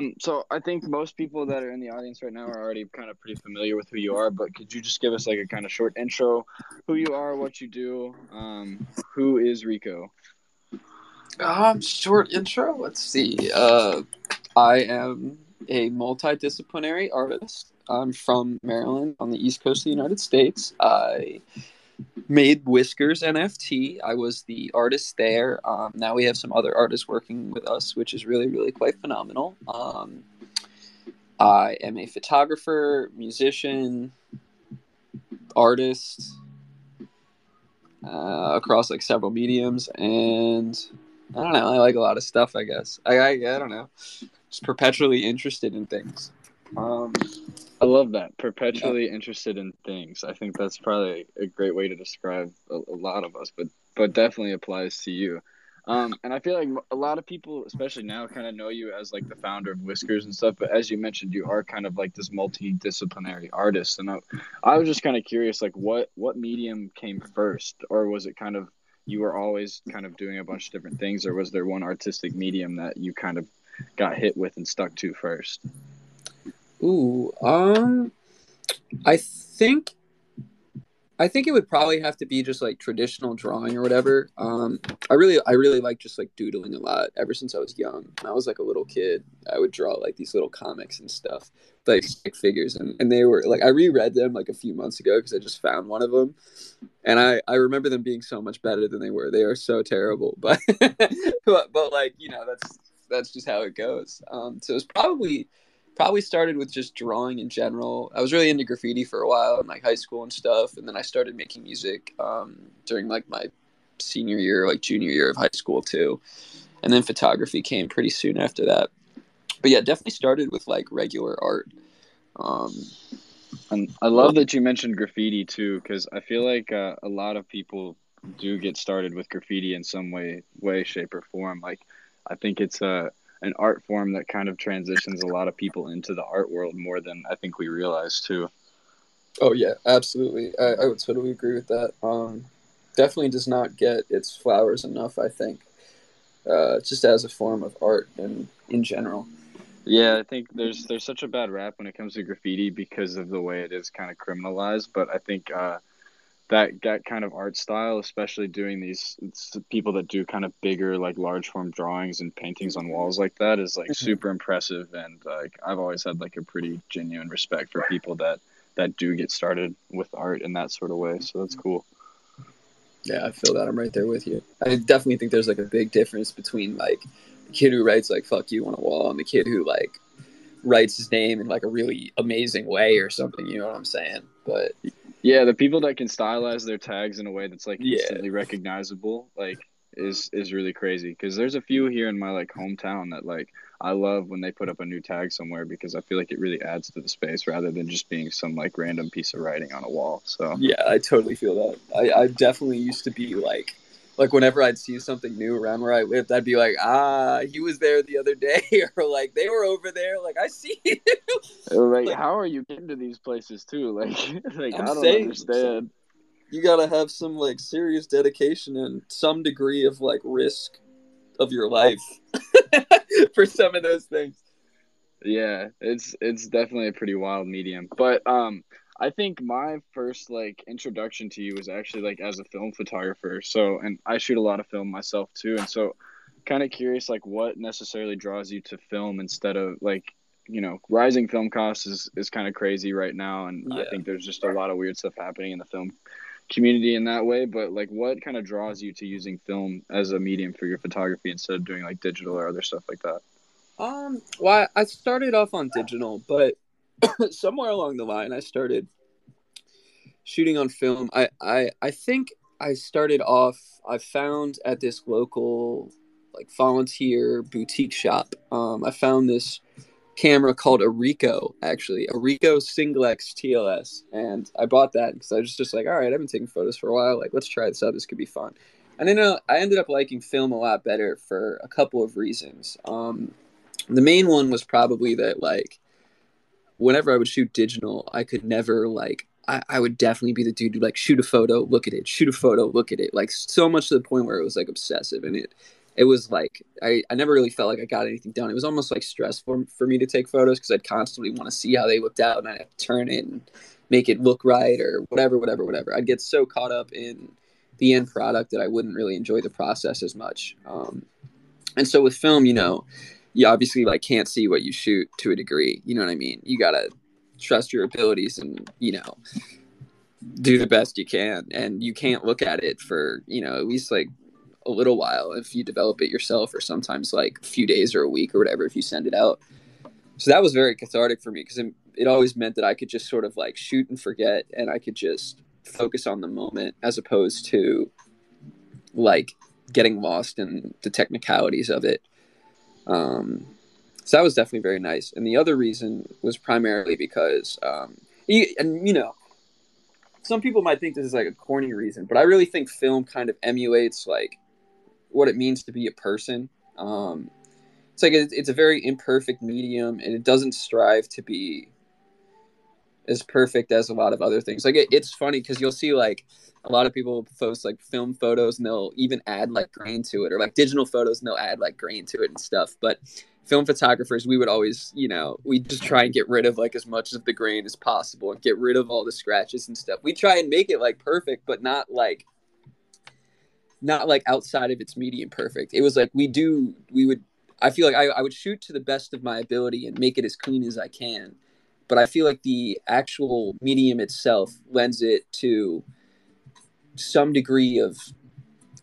Um, so I think most people that are in the audience right now are already kind of pretty familiar with who you are, but could you just give us like a kind of short intro, who you are, what you do, um, who is Rico? Um, short intro. Let's see. Uh, I am a multidisciplinary artist. I'm from Maryland on the East Coast of the United States. I made Whiskers NFT. I was the artist there. Um, now we have some other artists working with us, which is really, really quite phenomenal. Um, I am a photographer, musician, artist uh, across like several mediums, and I don't know. I like a lot of stuff. I guess I I, I don't know. Just perpetually interested in things. Um, I love that. Perpetually yeah. interested in things. I think that's probably a great way to describe a, a lot of us, but but definitely applies to you. Um, and I feel like a lot of people, especially now, kind of know you as like the founder of Whiskers and stuff. But as you mentioned, you are kind of like this multidisciplinary artist. And I, I was just kind of curious, like what what medium came first, or was it kind of you were always kind of doing a bunch of different things, or was there one artistic medium that you kind of got hit with and stuck to first? Ooh, um, I think, I think it would probably have to be just like traditional drawing or whatever. Um, I really, I really like just like doodling a lot. Ever since I was young, when I was like a little kid, I would draw like these little comics and stuff, like stick figures, and and they were like I reread them like a few months ago because I just found one of them, and I I remember them being so much better than they were. They are so terrible, but but but like you know that's that's just how it goes. Um, so it's probably probably started with just drawing in general. I was really into graffiti for a while in like high school and stuff, and then I started making music um, during like my senior year, like junior year of high school too, and then photography came pretty soon after that. But yeah, definitely started with like regular art. Um, and I love that you mentioned graffiti too, because I feel like uh, a lot of people do get started with graffiti in some way, way, shape, or form. Like, I think it's a an art form that kind of transitions a lot of people into the art world more than I think we realize too. Oh yeah, absolutely. I, I would totally agree with that. Um, definitely does not get its flowers enough. I think, uh, just as a form of art and in general. Yeah, I think there's there's such a bad rap when it comes to graffiti because of the way it is kind of criminalized. But I think uh, that that kind of art style, especially doing these people that do kind of bigger, like large form drawings and paintings on walls like that, is like mm-hmm. super impressive. And like I've always had like a pretty genuine respect for people that that do get started with art in that sort of way. So that's cool. Yeah, I feel that. I'm right there with you. I definitely think there's like a big difference between like the kid who writes like "fuck you" on a wall and the kid who like writes his name in like a really amazing way or something. You know what I'm saying? But yeah, the people that can stylize their tags in a way that's like instantly yeah. recognizable, like is is really crazy. Because there's a few here in my like hometown that like I love when they put up a new tag somewhere because I feel like it really adds to the space rather than just being some like random piece of writing on a wall. So yeah, I totally feel that. I, I definitely used to be like like whenever I'd see something new around where I lived, I'd be like, ah, he was there the other day, or like they were over there. Like I see you. like, like, how are you getting to these places too? Like, like I'm I do not understand. You gotta have some like serious dedication and some degree of like risk of your life for some of those things. Yeah, it's it's definitely a pretty wild medium, but um I think my first like introduction to you was actually like as a film photographer. So, and I shoot a lot of film myself too. And so, kind of curious like what necessarily draws you to film instead of like you know rising film costs is is kind of crazy right now, and yeah. I think there's just a lot of weird stuff happening in the film community in that way. But like, what kind of draws you to using film as a medium for your photography instead of doing like digital or other stuff like that? Um, well, I started off on digital, but somewhere along the line, I started shooting on film. I, I, I think I started off. I found at this local like volunteer boutique shop. Um, I found this camera called a Ricoh, actually, a Ricoh Singlex TLS, and I bought that because I was just like, all right, I've been taking photos for a while. Like, let's try this out. This could be fun. And then uh, I ended up liking film a lot better for a couple of reasons. Um, the main one was probably that like whenever I would shoot digital, I could never like I, I would definitely be the dude who like shoot a photo, look at it, shoot a photo, look at it, like so much to the point where it was like obsessive and it it was like I, I never really felt like I got anything done. It was almost like stressful for me to take photos because I'd constantly want to see how they looked out and I'd have to turn it and make it look right or whatever, whatever, whatever. I'd get so caught up in the end product that I wouldn't really enjoy the process as much. Um, and so with film, you know, you obviously like can't see what you shoot to a degree. You know what I mean? You gotta trust your abilities and you know do the best you can and you can't look at it for you know at least like a little while if you develop it yourself or sometimes like a few days or a week or whatever if you send it out so that was very cathartic for me because it, it always meant that i could just sort of like shoot and forget and i could just focus on the moment as opposed to like getting lost in the technicalities of it um, so that was definitely very nice. And the other reason was primarily because, um, you, and you know, some people might think this is like a corny reason, but I really think film kind of emulates like what it means to be a person. Um, it's like it's a very imperfect medium, and it doesn't strive to be as perfect as a lot of other things. Like it, it's funny because you'll see like a lot of people post like film photos and they'll even add like grain to it, or like digital photos and they'll add like grain to it and stuff. But film photographers, we would always, you know, we just try and get rid of like as much of the grain as possible and get rid of all the scratches and stuff. We try and make it like perfect, but not like not like outside of its medium perfect. It was like we do we would I feel like I, I would shoot to the best of my ability and make it as clean as I can. But I feel like the actual medium itself lends it to some degree of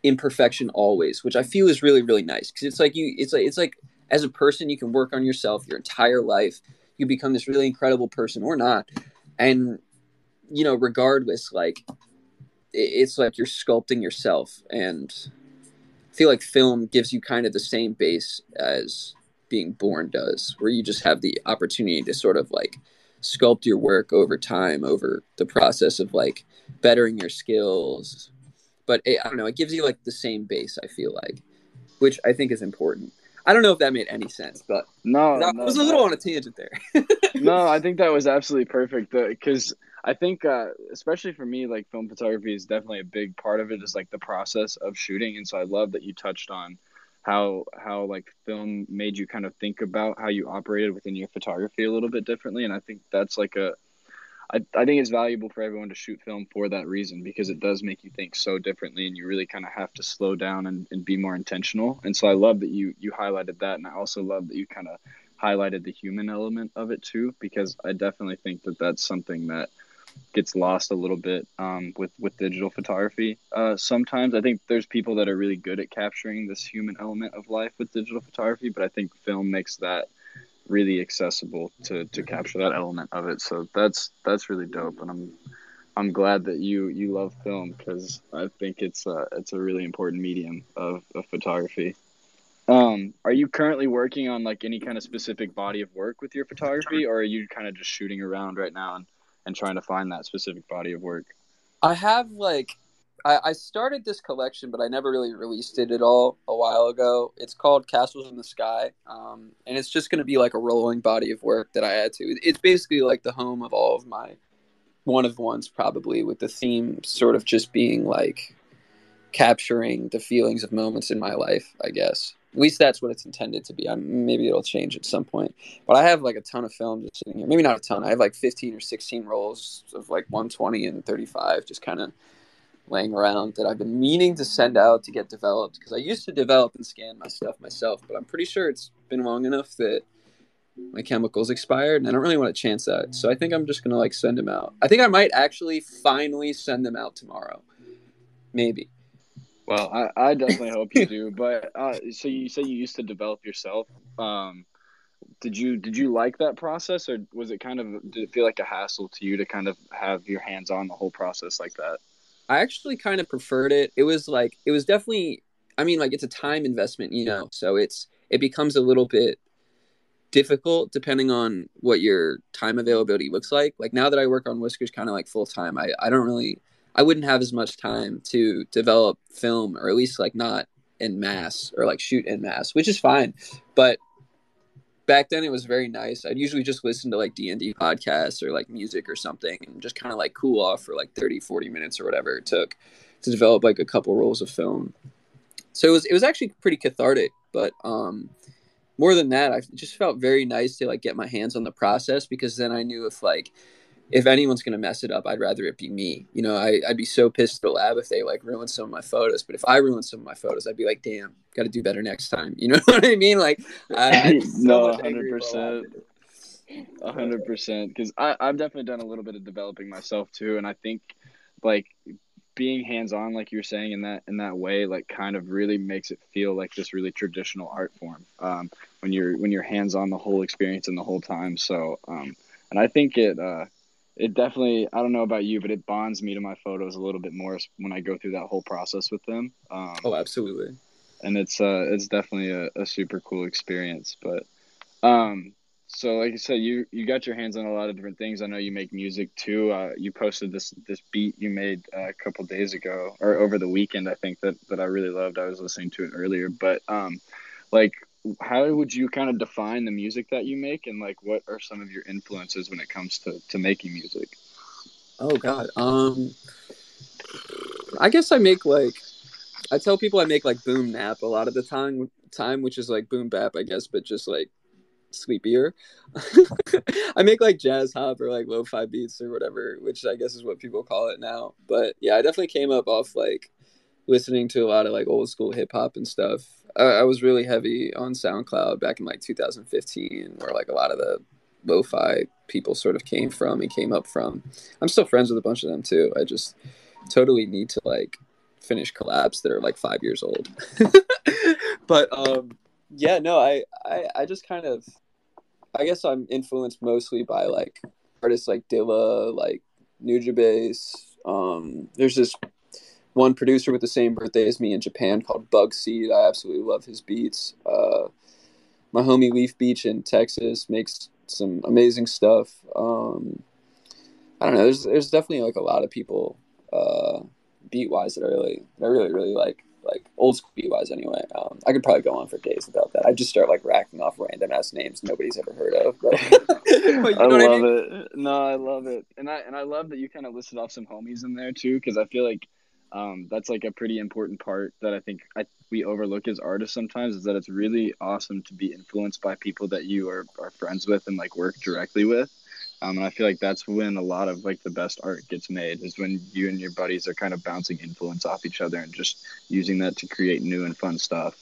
imperfection always, which I feel is really, really nice. Cause it's like you it's like it's like as a person, you can work on yourself your entire life. You become this really incredible person or not. And, you know, regardless, like, it's like you're sculpting yourself. And I feel like film gives you kind of the same base as being born does, where you just have the opportunity to sort of like sculpt your work over time, over the process of like bettering your skills. But it, I don't know, it gives you like the same base, I feel like, which I think is important. I don't know if that made any sense, but no, that no, was a little on a tangent there. no, I think that was absolutely perfect because I think, uh, especially for me, like film photography is definitely a big part of it. Is like the process of shooting, and so I love that you touched on how how like film made you kind of think about how you operated within your photography a little bit differently, and I think that's like a I, I think it's valuable for everyone to shoot film for that reason because it does make you think so differently and you really kind of have to slow down and, and be more intentional. And so I love that you you highlighted that and I also love that you kind of highlighted the human element of it too because I definitely think that that's something that gets lost a little bit um, with with digital photography. Uh, sometimes I think there's people that are really good at capturing this human element of life with digital photography, but I think film makes that really accessible to to capture that element of it. So that's that's really dope, and I'm I'm glad that you you love film because I think it's a it's a really important medium of, of photography. Um, are you currently working on like any kind of specific body of work with your photography, or are you kind of just shooting around right now and, and trying to find that specific body of work? I have like I, I started this collection, but I never really released it at all a while ago. It's called Castles in the Sky, um, and it's just going to be like a rolling body of work that I add to. It's basically like the home of all of my one of ones, probably, with the theme sort of just being like capturing the feelings of moments in my life, I guess. At least that's what it's intended to be. I'm, maybe it'll change at some point. But I have like a ton of film just sitting here. Maybe not a ton. I have like 15 or 16 rolls of like 120 and 35, just kind of laying around that I've been meaning to send out to get developed because I used to develop and scan my stuff myself, but I'm pretty sure it's been long enough that my chemicals expired and I don't really want to chance that. So I think I'm just gonna like send them out. I think I might actually finally send them out tomorrow. Maybe. Well, I, I definitely hope you do. But uh, so you say you used to develop yourself. Um, did you did you like that process, or was it kind of did it feel like a hassle to you to kind of have your hands on the whole process like that? I actually kind of preferred it. It was like it was definitely I mean like it's a time investment, you know. So it's it becomes a little bit difficult depending on what your time availability looks like. Like now that I work on Whiskers kind of like full time, I I don't really I wouldn't have as much time to develop film or at least like not in mass or like shoot in mass, which is fine. But back then it was very nice. I'd usually just listen to like D&D podcasts or like music or something and just kind of like cool off for like 30, 40 minutes or whatever it took to develop like a couple rolls of film. so it was it was actually pretty cathartic. But um, more than that, I just felt very nice to like get my hands on the process because then I knew if like if anyone's gonna mess it up, I'd rather it be me. You know, I, I'd be so pissed at the lab if they like ruined some of my photos. But if I ruined some of my photos, I'd be like, damn, got to do better next time. You know what I mean? Like, I, so no, hundred percent, hundred percent. Because I I've definitely done a little bit of developing myself too, and I think like being hands on, like you're saying in that in that way, like kind of really makes it feel like this really traditional art form. Um, when you're when you're hands on the whole experience and the whole time. So, um, and I think it. Uh, it definitely i don't know about you but it bonds me to my photos a little bit more when i go through that whole process with them. Um, oh absolutely. and it's uh it's definitely a, a super cool experience but um so like I said you you got your hands on a lot of different things. I know you make music too. Uh, you posted this this beat you made uh, a couple days ago or over the weekend i think that that i really loved. I was listening to it earlier but um like how would you kind of define the music that you make and like what are some of your influences when it comes to to making music? Oh god um i guess i make like i tell people i make like boom nap a lot of the time time which is like boom bap i guess but just like sleepier. I make like jazz hop or like lo-fi beats or whatever which i guess is what people call it now. But yeah i definitely came up off like listening to a lot of like old school hip hop and stuff I, I was really heavy on SoundCloud back in like 2015, where like a lot of the lo-fi people sort of came from and came up from. I'm still friends with a bunch of them too. I just totally need to like finish collabs that are like five years old. but um, yeah, no, I, I I just kind of I guess I'm influenced mostly by like artists like Dilla, like Nujabes. Um, there's this one producer with the same birthday as me in Japan called Bugseed. I absolutely love his beats. Uh, my homie Leaf Beach in Texas makes some amazing stuff. Um, I don't know. There's there's definitely like a lot of people uh, beat wise that I really that I really really like like old school beat wise anyway. Um, I could probably go on for days about that. I just start like racking off random ass names nobody's ever heard of. But, but I love I mean? it. No, I love it, and I and I love that you kind of listed off some homies in there too, because I feel like um, that's like a pretty important part that I think I, we overlook as artists sometimes is that it's really awesome to be influenced by people that you are, are friends with and like work directly with. Um, and I feel like that's when a lot of like the best art gets made is when you and your buddies are kind of bouncing influence off each other and just using that to create new and fun stuff.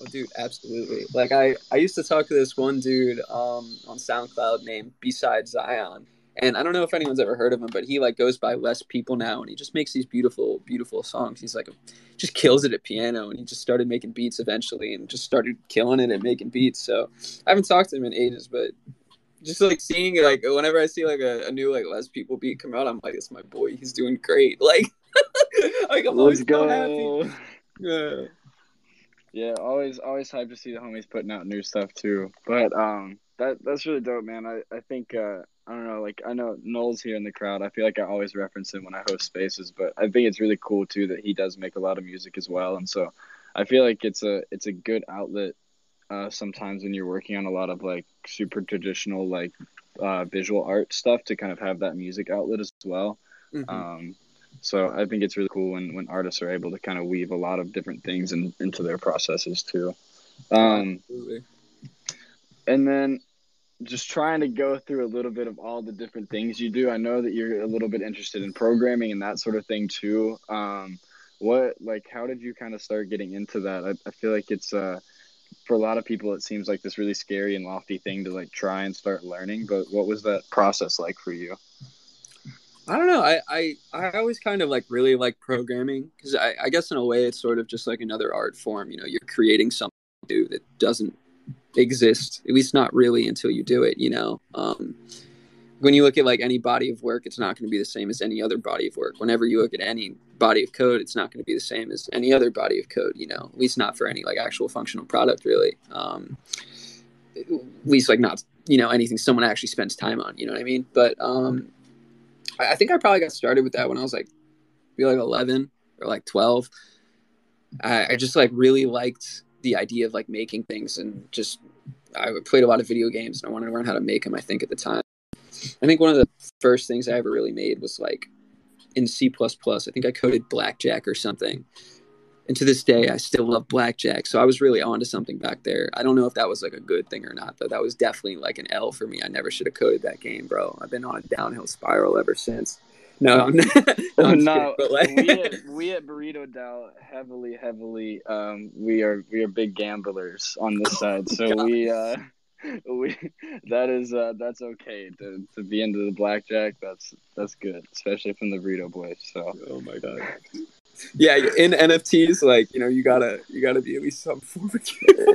Oh, dude, absolutely. Like I, I used to talk to this one dude um, on SoundCloud named Beside Zion, and I don't know if anyone's ever heard of him, but he like goes by less people now, and he just makes these beautiful, beautiful songs. He's like, just kills it at piano, and he just started making beats eventually, and just started killing it at making beats. So I haven't talked to him in ages, but just like seeing like whenever I see like a, a new like less people beat come out, I'm like, it's my boy. He's doing great. Like, like I'm always so happy. Yeah. Yeah, always always hyped to see the homies putting out new stuff too. But um that that's really dope, man. I, I think uh I don't know, like I know Noel's here in the crowd. I feel like I always reference him when I host spaces, but I think it's really cool too that he does make a lot of music as well. And so I feel like it's a it's a good outlet uh, sometimes when you're working on a lot of like super traditional like uh, visual art stuff to kind of have that music outlet as well. Mm-hmm. Um, so I think it's really cool when, when artists are able to kind of weave a lot of different things in, into their processes too. Um, Absolutely. And then just trying to go through a little bit of all the different things you do. I know that you're a little bit interested in programming and that sort of thing too. Um, what like how did you kind of start getting into that? I, I feel like it's uh for a lot of people it seems like this really scary and lofty thing to like try and start learning. But what was that process like for you? I don't know. I I, I always kind of like really like programming because I, I guess in a way it's sort of just like another art form. You know, you're creating something new that doesn't exist at least not really until you do it you know? Um, when you look at like any body of work it's not going to be the same as any other body of work. Whenever you look at any body of code it's not going to be the same as any other body of code you know? At least not for any like actual functional product really. Um, at least like not you know anything someone actually spends time on you know what i mean? But um, I, I think i probably got started with that when i was like be like 11 or like 12 I, I just like really liked the idea of like making things and just I played a lot of video games and I wanted to learn how to make them. I think at the time, I think one of the first things I ever really made was like in C++. I think I coded Blackjack or something, and to this day, I still love blackjack. So I was really onto something back there. I don't know if that was like a good thing or not, but that was definitely like an L for me. I never should have coded that game, bro. I've been on a downhill spiral ever since. No, no, no, no like... we, at, we at BurritoDAO heavily, heavily, um, we are we are big gamblers on this side. So God. we uh, we that is uh, that's okay to, to be into the blackjack. That's that's good, especially from the Burrito Boys. So oh my God yeah in nfts like you know you gotta you gotta be at least some form of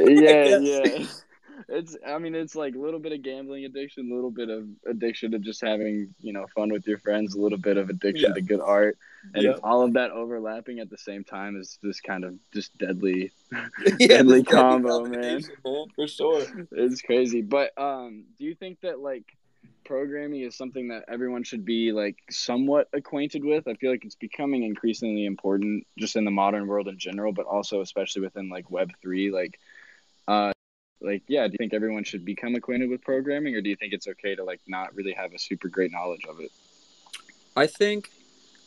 yeah yeah it's i mean it's like a little bit of gambling addiction a little bit of addiction to just having you know fun with your friends a little bit of addiction yeah. to good art and yeah. all of that overlapping at the same time is just kind of just deadly yeah, deadly combo man. man for sure it's crazy but um do you think that like programming is something that everyone should be like somewhat acquainted with. I feel like it's becoming increasingly important just in the modern world in general, but also especially within like Web three. Like, uh, like yeah, do you think everyone should become acquainted with programming, or do you think it's okay to like not really have a super great knowledge of it? I think,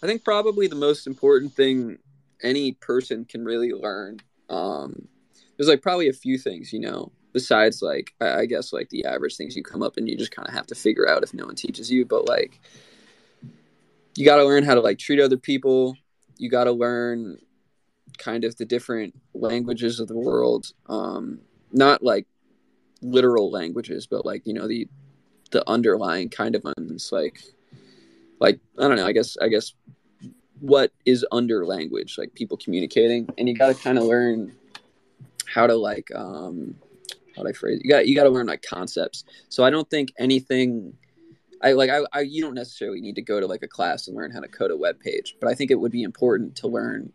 I think probably the most important thing any person can really learn. Um, there's like probably a few things, you know besides like I, guess like the average things you come up and you just kind of have to figure out if no one teaches you but like you got to learn how to like treat other people you got to learn kind of the different languages of the world um not like literal languages but like you know the the underlying kind of ones like like i don't know i guess i guess what is under language like people communicating and you got to kind of learn how to like um how do I phrase it? You got you got to learn like concepts. So I don't think anything. I like I, I you don't necessarily need to go to like a class and learn how to code a web page, but I think it would be important to learn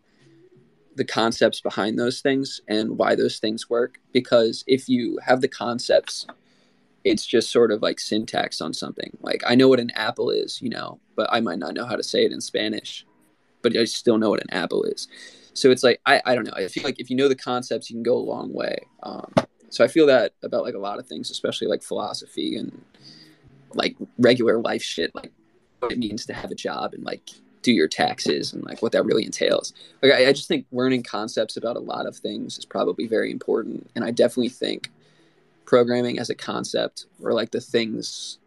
the concepts behind those things and why those things work. Because if you have the concepts, it's just sort of like syntax on something. Like I know what an apple is, you know, but I might not know how to say it in Spanish, but I still know what an apple is. So it's like I, I don't know. I feel like if you know the concepts, you can go a long way. Um, so I feel that about like a lot of things, especially like philosophy and like regular life shit, like what it means to have a job and like do your taxes and like what that really entails. Like I, I just think learning concepts about a lot of things is probably very important, and I definitely think programming as a concept or like the things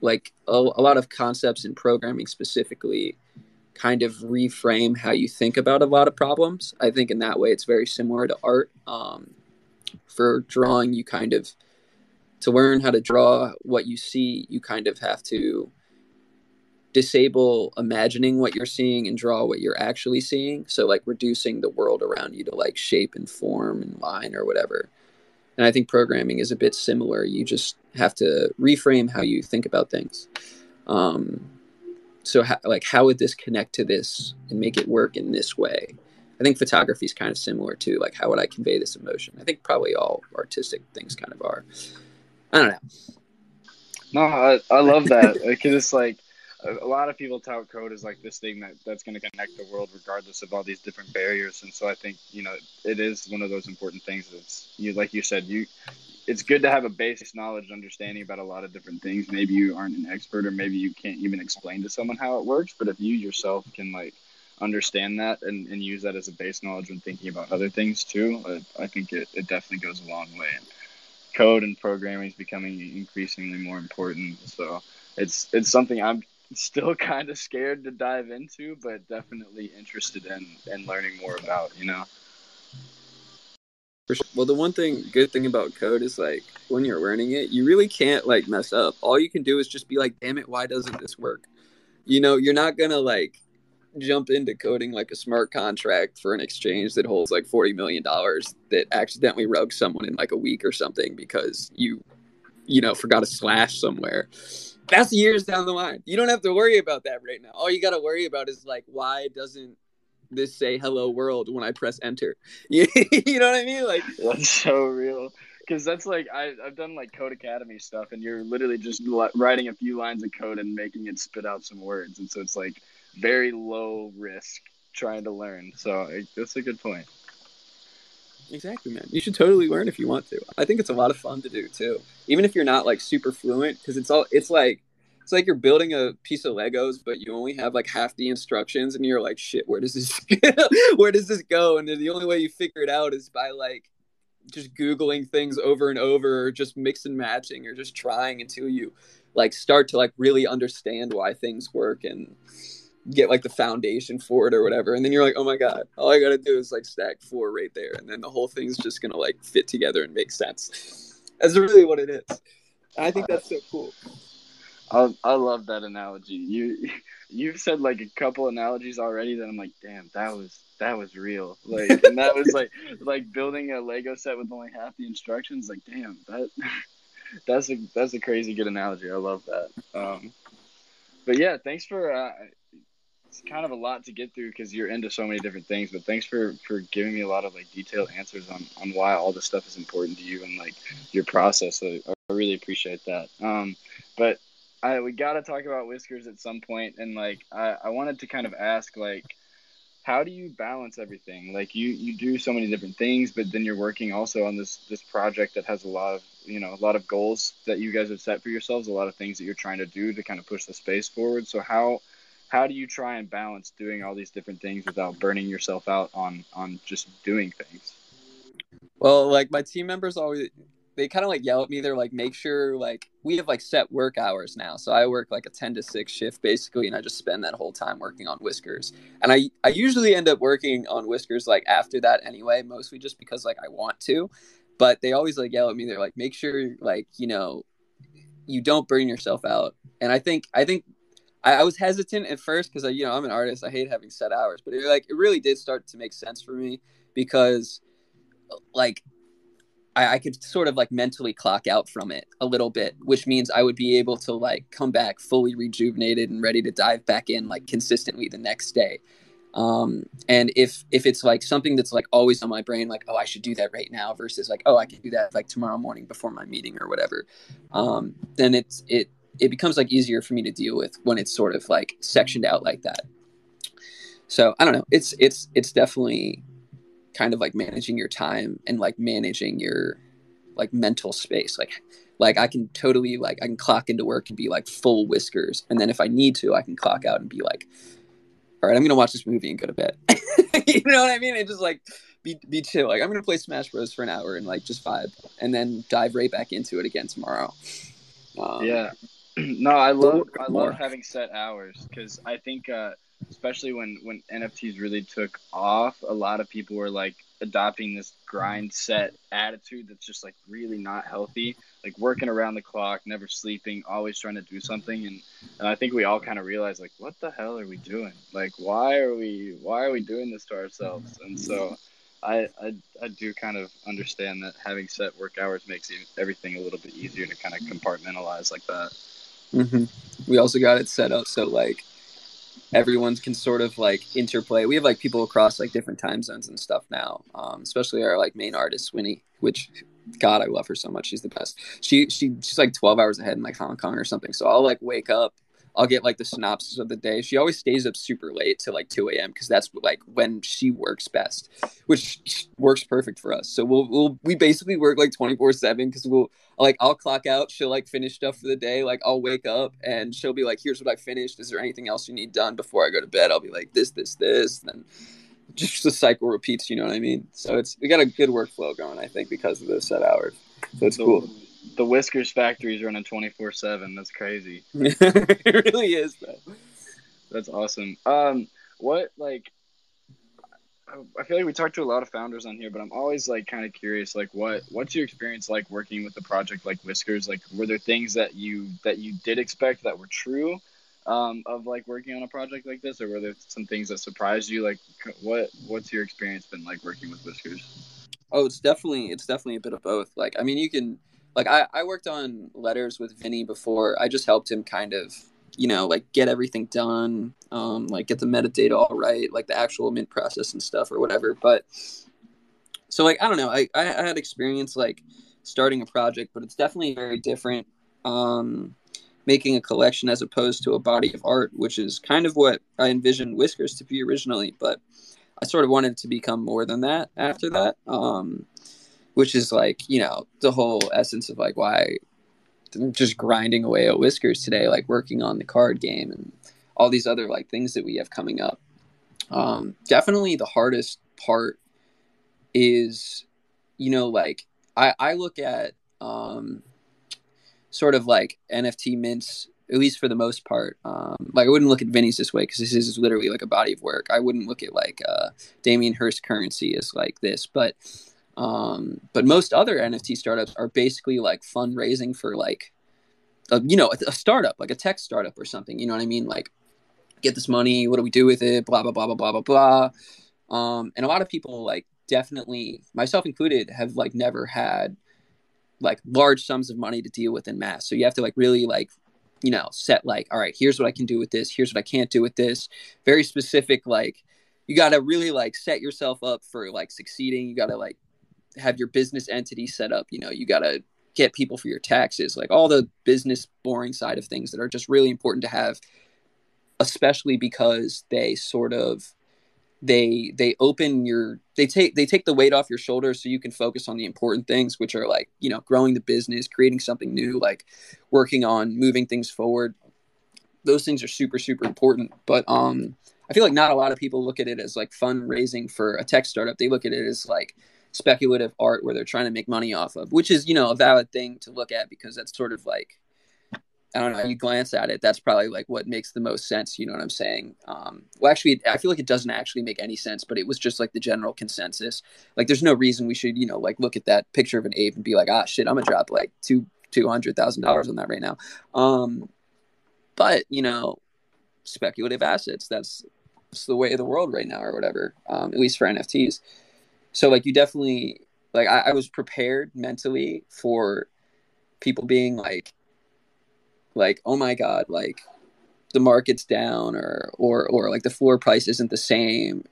like a, a lot of concepts in programming specifically kind of reframe how you think about a lot of problems. I think in that way it's very similar to art. Um, for drawing, you kind of to learn how to draw what you see, you kind of have to disable imagining what you're seeing and draw what you're actually seeing. So like reducing the world around you to like shape and form and line or whatever. And I think programming is a bit similar. You just have to reframe how you think about things. Um, so how, like how would this connect to this and make it work in this way? I think photography is kind of similar too. Like, how would I convey this emotion? I think probably all artistic things kind of are. I don't know. No, I, I love that because it's like a lot of people tout code as like this thing that that's going to connect the world regardless of all these different barriers. And so I think you know it is one of those important things. That's you like you said you. It's good to have a basic knowledge, and understanding about a lot of different things. Maybe you aren't an expert, or maybe you can't even explain to someone how it works. But if you yourself can like understand that and, and use that as a base knowledge when thinking about other things too, I, I think it, it definitely goes a long way. And code and programming is becoming increasingly more important. So it's it's something I'm still kind of scared to dive into, but definitely interested in in learning more about. You know. Well, the one thing, good thing about code is like when you're learning it, you really can't like mess up. All you can do is just be like, "Damn it, why doesn't this work?" You know, you're not gonna like jump into coding like a smart contract for an exchange that holds like 40 million dollars that accidentally rugs someone in like a week or something because you you know forgot a slash somewhere that's years down the line. You don't have to worry about that right now. All you got to worry about is like why doesn't this say hello world when i press enter? You, know what i mean? Like that's so real. Because that's like I, i've done like Codecademy stuff and you're literally just writing a few lines of code and making it spit out some words and so it's like very low risk trying to learn. So that's a good point. Exactly, man. You should totally learn if you want to. I think it's a lot of fun to do too, even if you're not like super fluent, because it's all it's like it's like you're building a piece of Legos, but you only have like half the instructions, and you're like, shit, where does this where does this go? And the only way you figure it out is by like just googling things over and over, or just mix and matching, or just trying until you like start to like really understand why things work and get like the foundation for it or whatever and then you're like oh my god all i gotta do is like stack four right there and then the whole thing's just gonna like fit together and make sense. That's really what it is. I think that's so cool. I, I love that analogy. You you've said like a couple analogies already that i'm like damn that was that was real. Like and that was like like building a lego set with only half the instructions like damn that that's a that's a crazy good analogy. I love that. Um but yeah thanks for uh, it's kind of a lot to get through because you're into so many different things. But thanks for for giving me a lot of like detailed answers on on why all this stuff is important to you and like your process. I, I really appreciate that. Um, but I we got to talk about whiskers at some point, and like I I wanted to kind of ask like how do you balance everything like you you do so many different things but then you're working also on this this project that has a lot of you know a lot of goals that you guys have set for yourselves a lot of things that you're trying to do to kind of push the space forward so how how do you try and balance doing all these different things without burning yourself out on on just doing things? Well like my team members always they kind of like yell at me. They're like make sure like we have like set work hours now. So i work like a 10 to 6 shift basically and i just spend that whole time working on whiskers. And i i usually end up working on whiskers like after that anyway mostly just because like i want to. But they always like yell at me. They're like make sure like you know you don't burn yourself out. And i think i think I, I was hesitant at first because you know I'm an artist. I hate having set hours, but it, like it really did start to make sense for me because like I, I could sort of like mentally clock out from it a little bit, which means I would be able to like come back fully rejuvenated and ready to dive back in like consistently the next day. Um, and if if it's like something that's like always on my brain, like oh I should do that right now, versus like oh I can do that like tomorrow morning before my meeting or whatever, um, then it's it it becomes like easier for me to deal with when it's sort of like sectioned out like that. So I don't know. It's it's it's definitely kind of like managing your time and like managing your like mental space. Like like I can totally like I can clock into work and be like full whiskers, and then if I need to, I can clock out and be like, all right, I'm gonna watch this movie and go to bed. you know what I mean? And just like be be chill. Like I'm gonna play Smash Bros for an hour and like just vibe, and then dive right back into it again tomorrow. Um, yeah, no, I love I love having set hours because I think uh, especially when when NFTs really took off, a lot of people were like adopting this grind set attitude that's just like really not healthy. Like working around the clock, never sleeping, always trying to do something, and and I think we all kind of realized like, what the hell are we doing? Like, why are we why are we doing this to ourselves? And so. I, I, I do kind of understand that having set work hours makes everything a little bit easier to kind of compartmentalize like that. Mm-hmm. We also got it set up so like everyone can sort of like interplay. We have like people across like different time zones and stuff now, um, especially our like main artist Winnie, which God I love her so much. She's the best. She she she's like twelve hours ahead in like Hong Kong or something. So I'll like wake up I'll get like the synopsis of the day. She always stays up super late to like 2 a.m. because that's like when she works best, which works perfect for us. So we'll, we'll we basically work like 24 seven because we'll like I'll clock out, she'll like finish stuff for the day. Like I'll wake up and she'll be like, "Here's what I finished. Is there anything else you need done before I go to bed?" I'll be like, "This, this, this." Then just the cycle repeats. You know what I mean? So it's we got a good workflow going, I think, because of those set hours. So it's cool the Whiskers factory is running twenty four seven. That's crazy. it really is though. That's awesome. Um, what like? I feel like we talked to a lot of founders on here, but I'm always like kind of curious, like what what's your experience like working with a project like Whiskers? Like, were there things that you that you did expect that were true um, of like working on a project like this, or were there some things that surprised you? Like, what what's your experience been like working with Whiskers? Oh, it's definitely it's definitely a bit of both. Like, I mean, you can like I, I worked on letters with Vinny before. I just helped him kind of, you know, like get everything done, um, like get the metadata all right, like the actual mint process and stuff or whatever. But so like I don't know, I, I had experience like starting a project, but it's definitely very different. Um, making a collection as opposed to a body of art, which is kind of what I envisioned Whiskers to be originally, but I sort of wanted to become more than that after that. Um, which is like you know the whole essence of like why just grinding away at whiskers today, like working on the card game and all these other like things that we have coming up. Um, definitely the hardest part is, you know, like I, I look at um, sort of like NFT mints, at least for the most part. Um, like I wouldn't look at Vinny's this way because this is literally like a body of work. I wouldn't look at like uh, Damien Hirst currency as like this, but um, but most other NFT startups are basically like fundraising for like, a, you know, a, a startup, like a tech startup or something. You know what I mean? Like, get this money. What do we do with it? Blah blah blah blah blah blah blah. Um, and a lot of people like definitely, myself included, have like never had like large sums of money to deal with in mass. So you have to like really like you know set like all right here's what i can do with this here's what i can't do with this very specific like you got to really like set yourself up for like succeeding you got to like have your business entity set up. You know, you got to get people for your taxes, like all the business boring side of things that are just really important to have, especially because they sort of they they open your they take they take the weight off your shoulders so you can focus on the important things which are like you know growing the business creating something new like working on moving things forward those things are super super important but um i feel like not a lot of people look at it as like fundraising for a tech startup they look at it as like speculative art where they're trying to make money off of, which is, you know, a valid thing to look at because that's sort of like, I don't know, you glance at it, that's probably like what makes the most sense. You know what I'm saying? Um, well, actually, I feel like it doesn't actually make any sense, but it was just like the general consensus. Like, there's no reason we should, you know, like look at that picture of an ape and be like, ah, shit, I'm gonna drop like two, two hundred thousand dollars on that right now. Um, but you know, speculative assets. That's, that's the way of the world right now, or whatever. Um, at least for NFTs so like you definitely like I, I was prepared mentally for people being like like oh my god like the market's down or or or like the floor price isn't the same.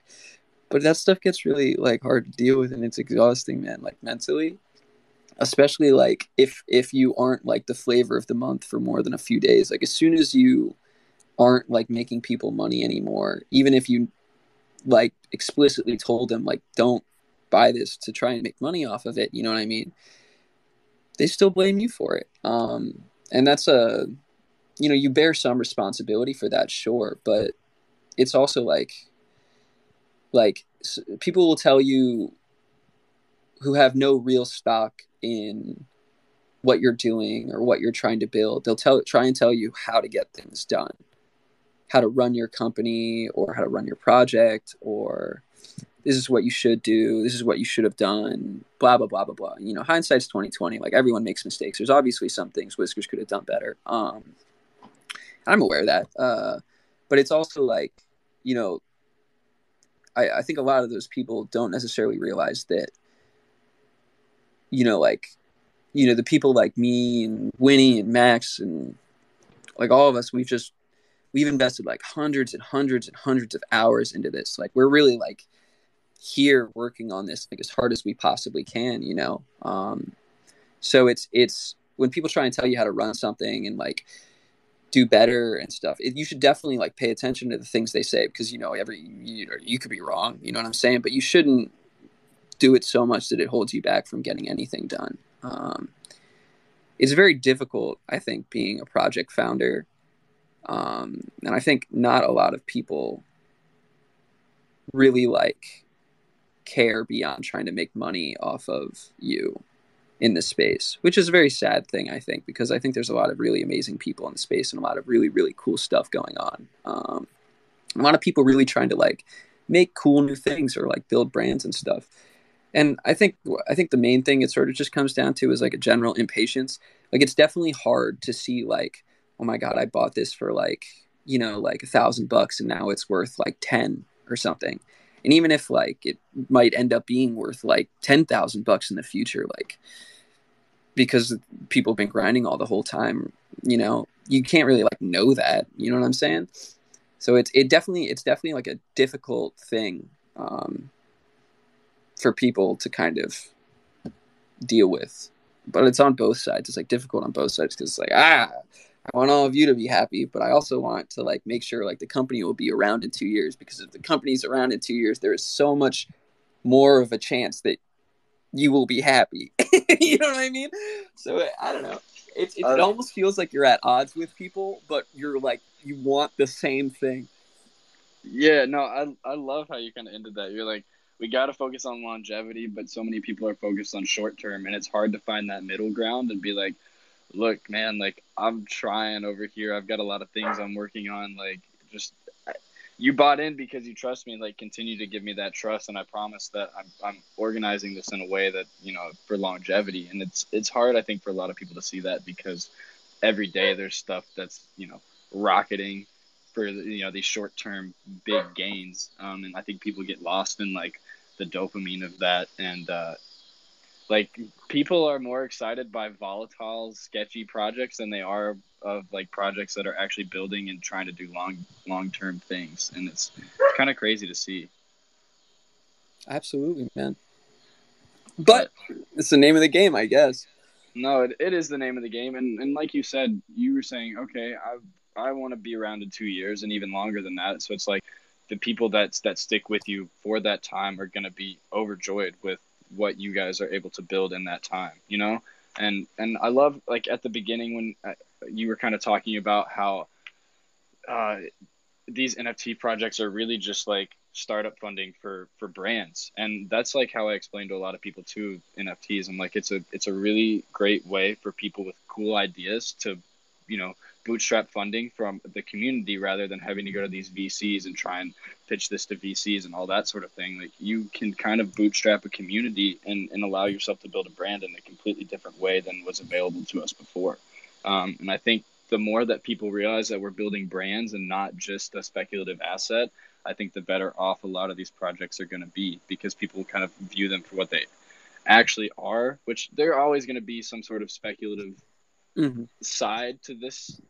But that stuff gets really like hard to deal with and it's exhausting man like mentally. Especially like if if you aren't like the flavor of the month for more than a few days. Like as soon as you aren't like making people money anymore even if you like explicitly told them like don't buy this to try and make money off of it. You know what I mean? They still blame you for it. Um, and that's a, you know, you bear some responsibility for that, sure, but it's also like, like people will tell you who have no real stock in what you're doing or what you're trying to build. They'll tell try and tell you how to get things done, how to run your company or how to run your project or this is what you should do this is what you should have done blah blah blah blah blah. You know hindsight's 2020 like everyone makes mistakes. There's obviously some things whiskers could have done better. Um i'm aware of that. Uh but it's also like you know I, I think a lot of those people don't necessarily realize that you know like you know the people like me and winnie and max and like all of us we've just we've invested like hundreds and hundreds and hundreds of hours into this. Like we're really like here working on this like as hard as we possibly can you know? Um so it's it's when people try and tell you how to run something and like do better and stuff it, you should definitely like pay attention to the things they say because you know every you know you could be wrong you know what i'm saying? But you shouldn't do it so much that it holds you back from getting anything done. Um it's very difficult i think being a project founder. Um and i think not a lot of people really like care beyond trying to make money off of you in this space, which is a very sad thing, I think, because I think there's a lot of really amazing people in the space and a lot of really, really cool stuff going on. Um, a lot of people really trying to like make cool new things or like build brands and stuff. And I think I think the main thing it sort of just comes down to is like a general impatience. Like it's definitely hard to see like, oh my god, I bought this for like you know like a thousand bucks and now it's worth like ten or something and even if like it might end up being worth like 10,000 bucks in the future like because people have been grinding all the whole time you know you can't really like know that you know what i'm saying? So it's it definitely it's definitely like a difficult thing um, for people to kind of deal with. But it's on both sides. It's like difficult on both sides because it's like ah I want all of you to be happy, but I also want to like make sure like the company will be around in two years because if the company's around in two years, there is so much more of a chance that you will be happy. you know what I mean? So I don't know. It, it, it almost feels like you're at odds with people, but you're like you want the same thing. Yeah, no, I I love how you kind of ended that. You're like, we got to focus on longevity, but so many people are focused on short term, and it's hard to find that middle ground and be like, look, man, like I'm trying over here. I've got a lot of things I'm working on. Like, just you bought in because you trust me. Like, continue to give me that trust, and I promise that I'm I'm organizing this in a way that you know for longevity. And it's it's hard, I think, for a lot of people to see that because every day there's stuff that's you know rocketing for you know these short term big gains. Um, and I think people get lost in like the dopamine of that and uh, like people are more excited by volatile sketchy projects than they are of like projects that are actually building and trying to do long long term things. And it's, it's kind of crazy to see. Absolutely man. But it's the name of the game i guess. No it, it is the name of the game. And, and like you said you were saying okay i i want to be around in two years and even longer than that. So it's like the people that that stick with you for that time are going to be overjoyed with what you guys are able to build in that time you know? And and i love like at the beginning when uh, you were kind of talking about how uh, these nft projects are really just like startup funding for for brands. And that's like how i explain to a lot of people too nfts i'm like it's a it's a really great way for people with cool ideas to you know bootstrap funding from the community rather than having to go to these VCs and try and pitch this to VCs and all that sort of thing. Like you can kind of bootstrap a community and, and allow yourself to build a brand in a completely different way than was available to us before. Um, and I think the more that people realize that we're building brands and not just a speculative asset, I think the better off a lot of these projects are going to be because people kind of view them for what they actually are, which they're always going to be some sort of speculative mm-hmm. side to this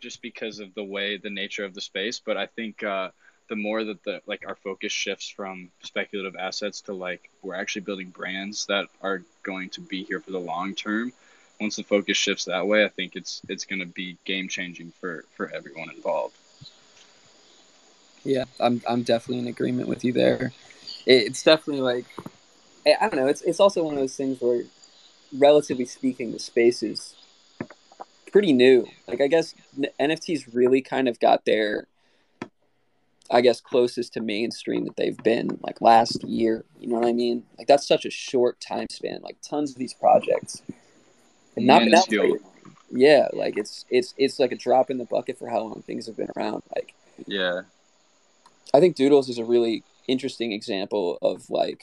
just because of the way the nature of the space. But I think uh, the more that the like our focus shifts from speculative assets to like we're actually building brands that are going to be here for the long term. Once the focus shifts that way, I think it's it's going to be game changing for for everyone involved. Yeah, I'm I'm definitely in agreement with you there. It's definitely like I don't know. It's it's also one of those things where, relatively speaking, the space is pretty new. Like I guess NFTs really kind of got their I guess closest to mainstream that they've been like last year. You know what I mean? Like that's such a short time span. Like tons of these projects and not been out Yeah, like it's it's it's like a drop in the bucket for how long things have been around. Like yeah, I think Doodles is a really interesting example of like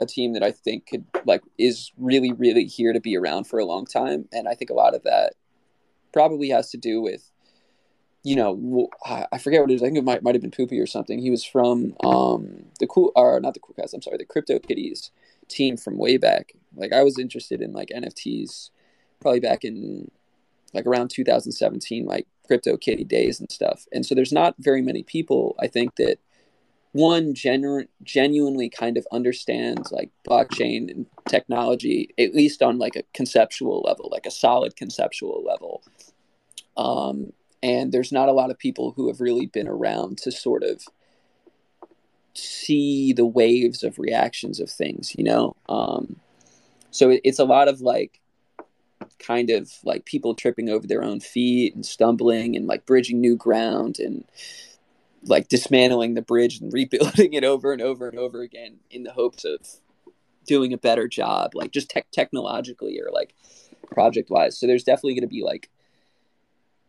a team that I think could like is really really here to be around for a long time, and I think a lot of that probably has to do with you know, I forget what it is. I think it might might have been Poopie or something. He was from um, the cool, or not the Cool Cats. I'm sorry, the Crypto Kitties team from way back. Like I was interested in like NFTs, probably back in like around 2017, like Crypto Kitty days and stuff. And so there's not very many people I think that one genu- genuinely kind of understands like blockchain and technology at least on like a conceptual level like a solid conceptual level. Um, and there's not a lot of people who have really been around to sort of see the waves of reactions of things you know? Um, so it, it's a lot of like kind of like people tripping over their own feet and stumbling and like bridging new ground and like dismantling the bridge and rebuilding it over and over and over again in the hopes of doing a better job like just tech technologically or like project wise so there's definitely going to be like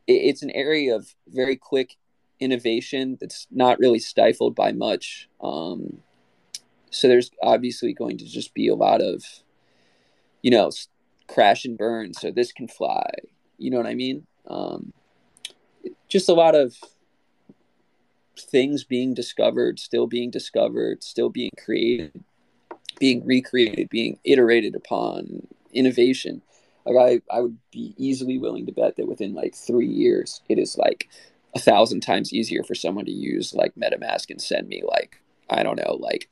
it, it's an area of very quick innovation that's not really stifled by much. Um, so there's obviously going to just be a lot of you know crash and burn so this can fly. You know what i mean? Um, just a lot of things being discovered, still being discovered, still being created, being recreated, being iterated upon, innovation. Like I, I would be easily willing to bet that within like three years, it is like a thousand times easier for someone to use like MetaMask and send me like I don't know like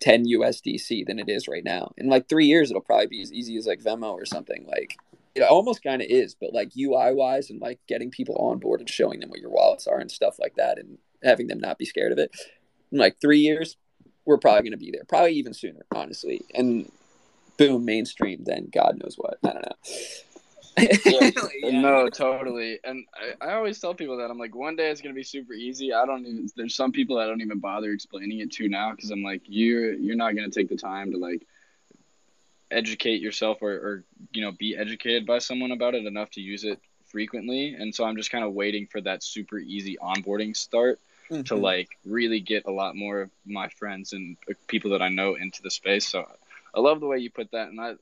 10 USDC than it is right now. In like three years, it'll probably be as easy as like Venmo or something. Like it almost kind of is, but like UI wise and like getting people on board and showing them what your wallets are and stuff like that and having them not be scared of it. In like three years, we're probably going to be there, probably even sooner, honestly. And boom, mainstream, then God knows what. I don't know. yeah, yeah, No, totally. And I, I always tell people that I'm like, one day it's gonna be super easy. I don't even. There's some people I don't even bother explaining it to now because I'm like, you're you're not gonna take the time to like educate yourself or, or you know be educated by someone about it enough to use it frequently. And so I'm just kind of waiting for that super easy onboarding start mm-hmm. to like really get a lot more of my friends and people that I know into the space. So I love the way you put that, and I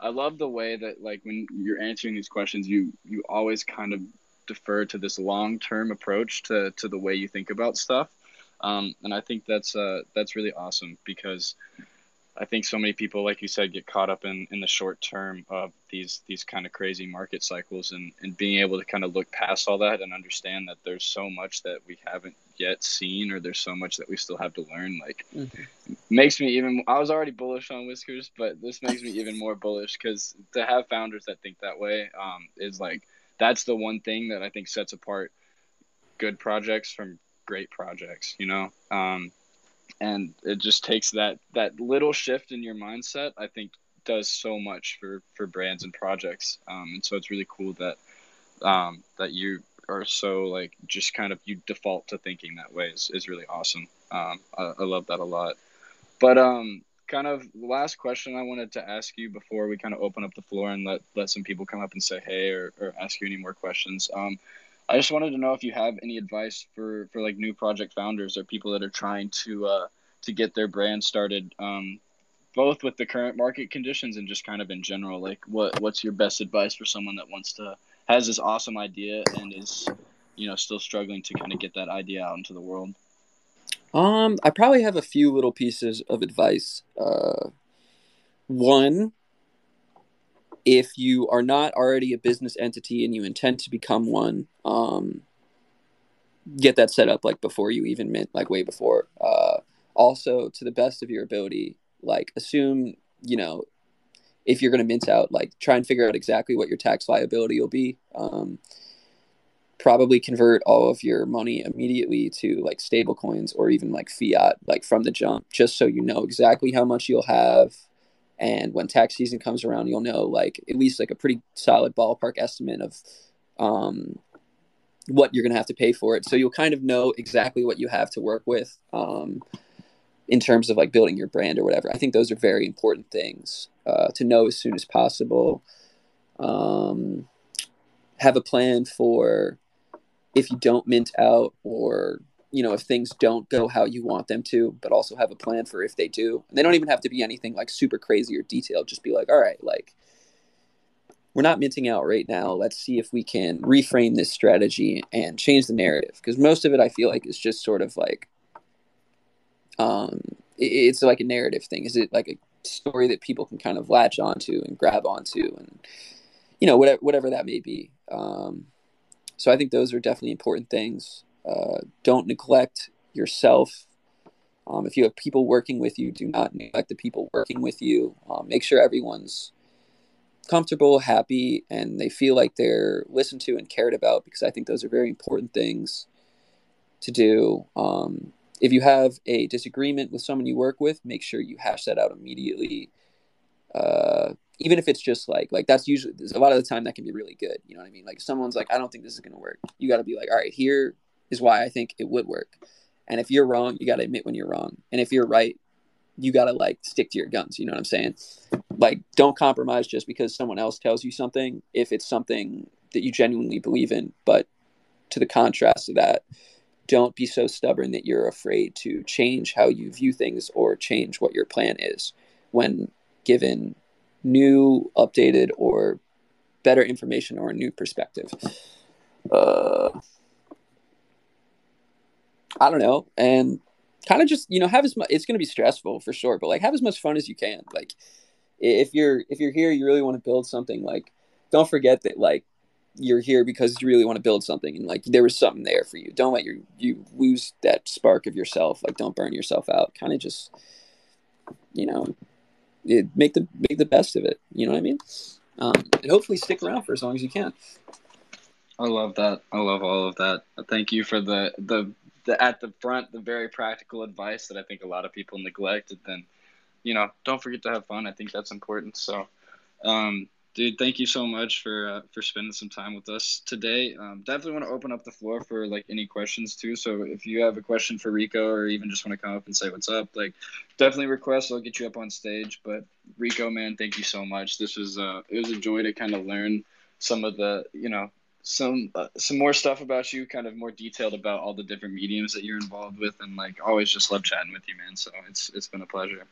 I love the way that like when you're answering these questions, you you always kind of defer to this long term approach to to the way you think about stuff. Um, and I think that's uh, that's really awesome because I think so many people, like you said, get caught up in, in the short term of these these kind of crazy market cycles, and, and being able to kind of look past all that and understand that there's so much that we haven't yet seen, or there's so much that we still have to learn. Like, mm-hmm. makes me even. I was already bullish on Whiskers, but this makes me even more bullish because to have founders that think that way um, is like that's the one thing that I think sets apart good projects from great projects. You know. Um, and it just takes that that little shift in your mindset i think does so much for for brands and projects. Um, and so it's really cool that um, that you are so like just kind of you default to thinking that way is, is really awesome. Um, I, I love that a lot. But um kind of last question i wanted to ask you before we kind of open up the floor and let let some people come up and say hey or, or ask you any more questions. Um I just wanted to know if you have any advice for for like new project founders or people that are trying to uh, to get their brand started, um, both with the current market conditions and just kind of in general. Like, what what's your best advice for someone that wants to has this awesome idea and is you know still struggling to kind of get that idea out into the world? Um, I probably have a few little pieces of advice. Uh, one, if you are not already a business entity and you intend to become one, um, get that set up like before you even mint, like way before. Uh, also, to the best of your ability, like assume you know if you're going to mint out, like try and figure out exactly what your tax liability will be. Um, probably convert all of your money immediately to like stable coins or even like fiat, like from the jump, just so you know exactly how much you'll have and when tax season comes around you'll know like at least like a pretty solid ballpark estimate of um, what you're going to have to pay for it. So you'll kind of know exactly what you have to work with um, in terms of like building your brand or whatever. I think those are very important things uh, to know as soon as possible. Um, have a plan for if you don't mint out or you know if things don't go how you want them to but also have a plan for if they do. And they don't even have to be anything like super crazy or detailed. Just be like all right like we're not minting out right now. Let's see if we can reframe this strategy and change the narrative. Because most of it i feel like is just sort of like um it's like a narrative thing. Is it like a story that people can kind of latch onto and grab onto and you know whatever whatever that may be. Um so i think those are definitely important things uh, don't neglect yourself. Um, if you have people working with you, do not neglect the people working with you. Um, make sure everyone's comfortable, happy, and they feel like they're listened to and cared about because I think those are very important things to do. Um, if you have a disagreement with someone you work with, make sure you hash that out immediately. Uh, even if it's just like like that's usually a lot of the time that can be really good. You know what I mean? Like someone's like, I don't think this is gonna work. You got to be like, all right, here is why I think it would work. And if you're wrong, you got to admit when you're wrong. And if you're right, you got to like stick to your guns. You know what I'm saying? Like, don't compromise just because someone else tells you something if it's something that you genuinely believe in. But to the contrast of that, don't be so stubborn that you're afraid to change how you view things or change what your plan is when given new, updated, or better information or a new perspective. Uh, I don't know, and kind of just you know have as much. It's going to be stressful for sure, but like have as much fun as you can. Like if you're if you're here, you really want to build something. Like don't forget that like you're here because you really want to build something and like there was something there for you. Don't let your you lose that spark of yourself. Like don't burn yourself out. Kind of just you know make the make the best of it. You know what I mean? Um, and hopefully stick around for as long as you can. I love that. I love all of that. Thank you for the the the at the front the very practical advice that I think a lot of people neglect. And then, you know, don't forget to have fun. I think that's important. So, um, dude, thank you so much for uh, for spending some time with us today. Um, definitely want to open up the floor for like any questions too. So if you have a question for Rico or even just want to come up and say what's up, like definitely request. I'll get you up on stage. But Rico, man, thank you so much. This was uh, it was a joy to kind of learn some of the you know some uh, some more stuff about you, kind of more detailed about all the different mediums that you're involved with, and like always just love chatting with you, man. So it's it's been a pleasure.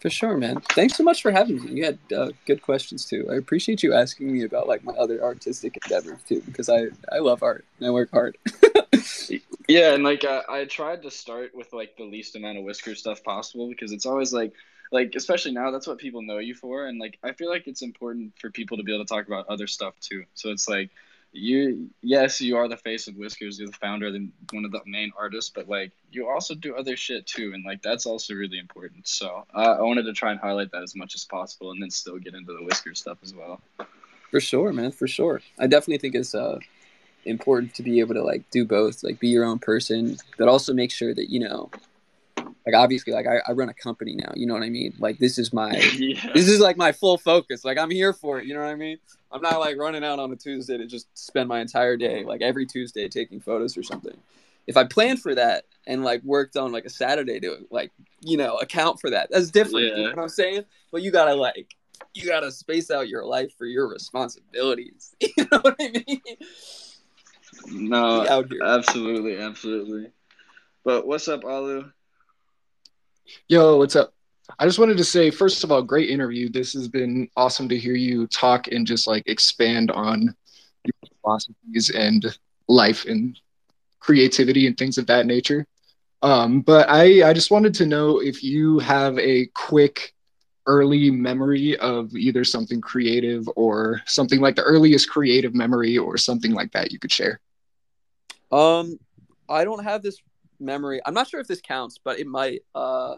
For sure, man. Thanks so much for having me. You had uh, good questions too. I appreciate you asking me about like my other artistic endeavors too, because I I love art and I work hard. yeah, and like I, I tried to start with like the least amount of whisker stuff possible because it's always like like especially now that's what people know you for and like i feel like it's important for people to be able to talk about other stuff too. So it's like you yes you are the face of whiskers you're the founder and one of the main artists but like you also do other shit too and like that's also really important. So uh, i wanted to try and highlight that as much as possible and then still get into the whiskers stuff as well. For sure man for sure. I definitely think it's uh important to be able to like do both like be your own person but also make sure that you know like obviously like I, I run a company now you know what i mean? Like this is my yeah. this is like my full focus. Like i'm here for it you know what i mean? I'm not like running out on a tuesday to just spend my entire day like every tuesday taking photos or something. If i planned for that and like worked on like a saturday to like you know account for that that's different yeah. you know what i'm saying? But you gotta like you gotta space out your life for your responsibilities you know what i mean? No absolutely absolutely. But what's up alu Yo, what's up? I just wanted to say, first of all, great interview. This has been awesome to hear you talk and just like expand on your philosophies and life and creativity and things of that nature. Um, but I, I just wanted to know if you have a quick early memory of either something creative or something like the earliest creative memory or something like that you could share. Um, I don't have this memory. I'm not sure if this counts, but it might. Uh,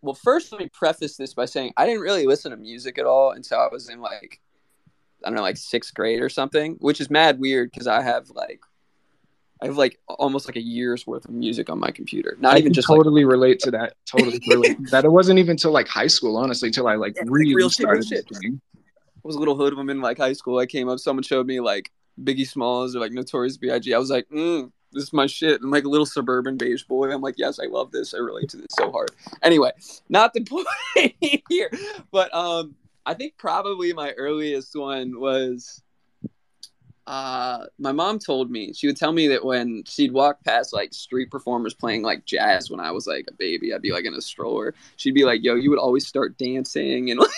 well, first, let me preface this by saying I didn't really listen to music at all until I was in like, I don't know, like sixth grade or something, which is mad weird because I have like, I have like almost like a year's worth of music on my computer. Not I even just totally like, relate to that. Totally relate that. It wasn't even till like high school, honestly, till I like yeah, really like started. Shit. I was a little hoodlum in like high school. I came up, someone showed me like Biggie Smalls or like Notorious B.I.G. I was like, mm, this is my shit. I'm like a little suburban beige boy. I'm like, yes, I love this. I relate to this so hard. Anyway, not the point here, but um, I think probably my earliest one was uh my mom told me she would tell me that when she'd walk past like street performers playing like jazz when I was like a baby, I'd be like in a stroller. She'd be like, "Yo, you would always start dancing and like,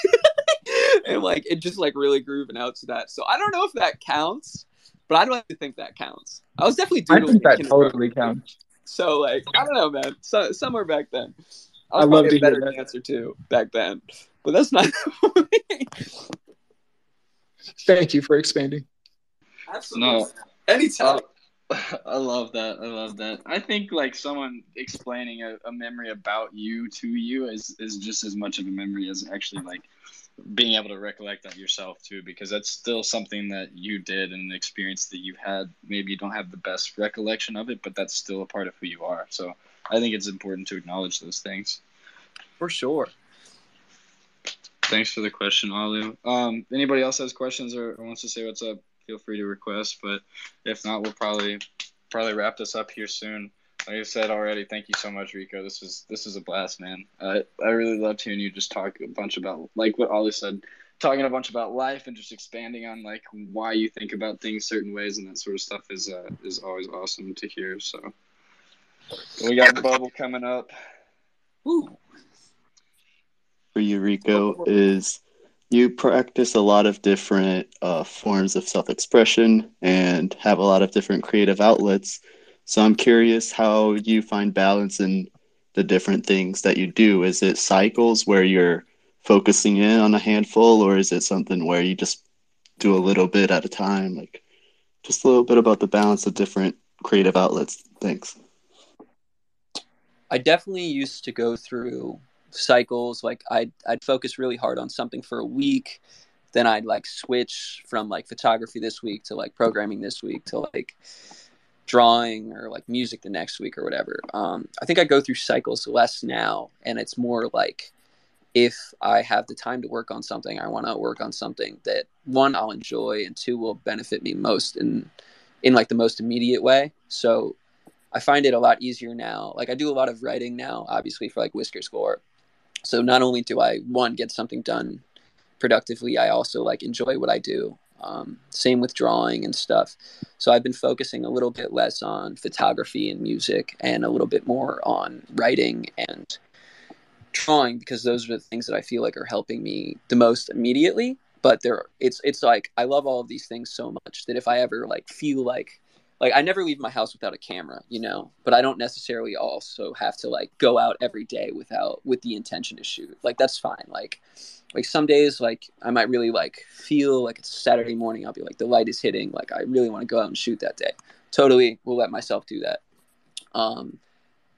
and like it just like really grooving out to that." So I don't know if that counts but I'd like to think that counts. I was definitely doodling. I think that totally counts. So like I don't know, man. So somewhere back then, I, was I love to a better dancer too back then, but that's not. Thank you for expanding. Absolutely. No, anytime. I love that. I love that. I think like someone explaining a, a memory about you to you is is just as much of a memory as actually like being able to recollect that yourself too, because that's still something that you did and an experience that you had. Maybe you don't have the best recollection of it, but that's still a part of who you are. So I think it's important to acknowledge those things. For sure. Thanks for the question, Alu. Um, anybody else has questions or, or wants to say what's up? Feel free to request, but if not, we'll probably probably wrap this up here soon like I said already, thank you so much, Rico. This is this is a blast, man. I I really loved hearing you just talk a bunch about like what Ollie said, talking a bunch about life and just expanding on like why you think about things certain ways and that sort of stuff is uh is always awesome to hear. So we got bubble coming up. Ooh. For you, Rico, is you practice a lot of different uh, forms of self-expression and have a lot of different creative outlets so I'm curious how you find balance in the different things that you do. Is it cycles where you're focusing in on a handful, or is it something where you just do a little bit at a time? Like, just a little bit about the balance of different creative outlets. Thanks. I definitely used to go through cycles. Like, I'd I'd focus really hard on something for a week, then I'd like switch from like photography this week to like programming this week to like drawing or like music the next week or whatever. Um, I think I go through cycles less now, and it's more like if I have the time to work on something, I want to work on something that one I'll enjoy and two will benefit me most in in like the most immediate way. So I find it a lot easier now. Like I do a lot of writing now, obviously for like Whisker Score. So not only do I one get something done productively, I also like enjoy what I do. Um, same with drawing and stuff. So I've been focusing a little bit less on photography and music and a little bit more on writing and drawing because those are the things that I feel like are helping me the most immediately. But there, it's it's like I love all of these things so much that if I ever like feel like like I never leave my house without a camera, you know, but I don't necessarily also have to like go out every day without with the intention to shoot. Like that's fine. Like like some days like I might really like feel like it's Saturday morning, I'll be like the light is hitting, like I really want to go out and shoot that day. Totally will let myself do that. Um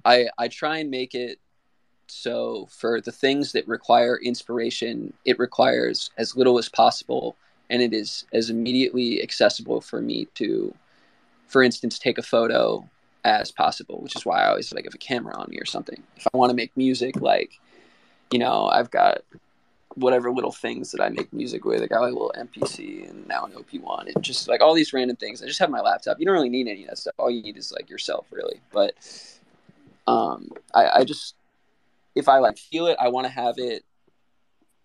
I I try and make it so for the things that require inspiration, it requires as little as possible and it is as immediately accessible for me to for instance take a photo as possible, which is why I always like have a camera on me or something. If I want to make music like you know, I've got whatever little things that I make music with. I got like a little MPC and now an OP1 and just like all these random things. I just have my laptop. You don't really need any of that stuff. All you need is like yourself really. But um I, I just if I like feel it, I want to have it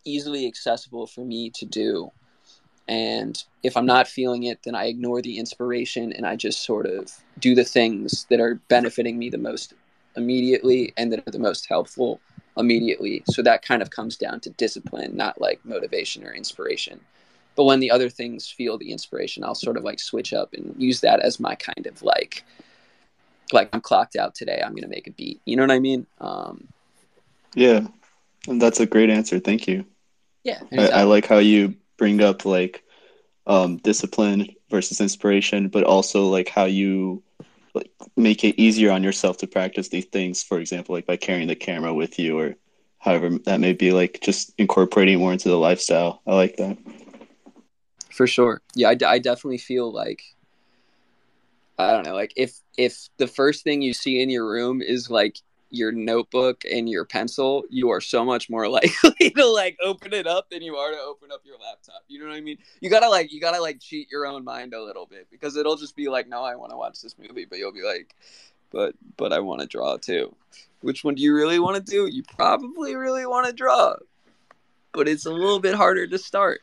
easily accessible for me to do. And if I'm not feeling it, then I ignore the inspiration and I just sort of do the things that are benefiting me the most immediately and that are the most helpful immediately. So that kind of comes down to discipline, not like motivation or inspiration. But when the other things feel the inspiration, I'll sort of like switch up and use that as my kind of like, like I'm clocked out today. I'm gonna make a beat. You know what I mean? Um, Yeah, and that's a great answer. Thank you. yeah, I, I like how you bring up like um, discipline versus inspiration, but also like how you like make it easier on yourself to practice these things. For example, like by carrying the camera with you, or however that may be. Like just incorporating more into the lifestyle. I like that. for sure yeah I, d- I definitely feel like i don't know like if if the first thing you see in your room is like your notebook and your pencil you are so much more likely to like open it up than you are to open up your laptop. You know what i mean? You gotta like you gotta like cheat your own mind a little bit because it'll just be like no i want to watch this movie but you'll be like but but i want to draw too. Which one do you really want to do? You probably really want to draw but it's a little bit harder to start.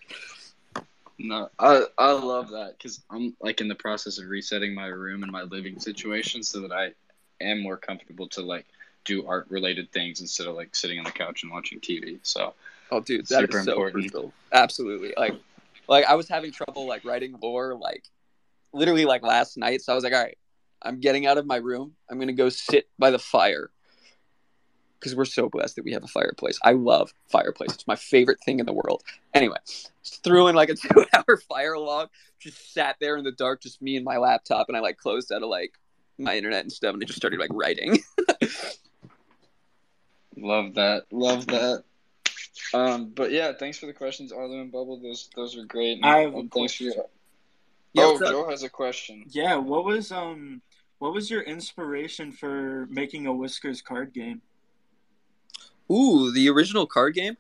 No, I I love that because I'm like in the process of resetting my room and my living situation so that I am more comfortable to like do art related things instead of like sitting on the couch and watching TV. So Oh, dude, that is Super so important. crucial. Absolutely. Like, like I was having trouble like writing lore, like literally like last night. So I was like, all right, I'm getting out of my room. I'm gonna go sit by the fire because we're so blessed that we have a fireplace. I love fireplace. It's my favorite thing in the world. Anyway, threw in like a two hour fire log. Just sat there in the dark, just me and my laptop, and I like closed out of like my internet and stuff, and I just started like writing. love that, love that. Um, but yeah, thanks for the questions, Arlo and Bubble. Those those are great. And, I have a and thanks for your. Yeah, oh. Joe has a question. Yeah, what was um what was your inspiration for making a Whiskers card game? Ooh, the original card game.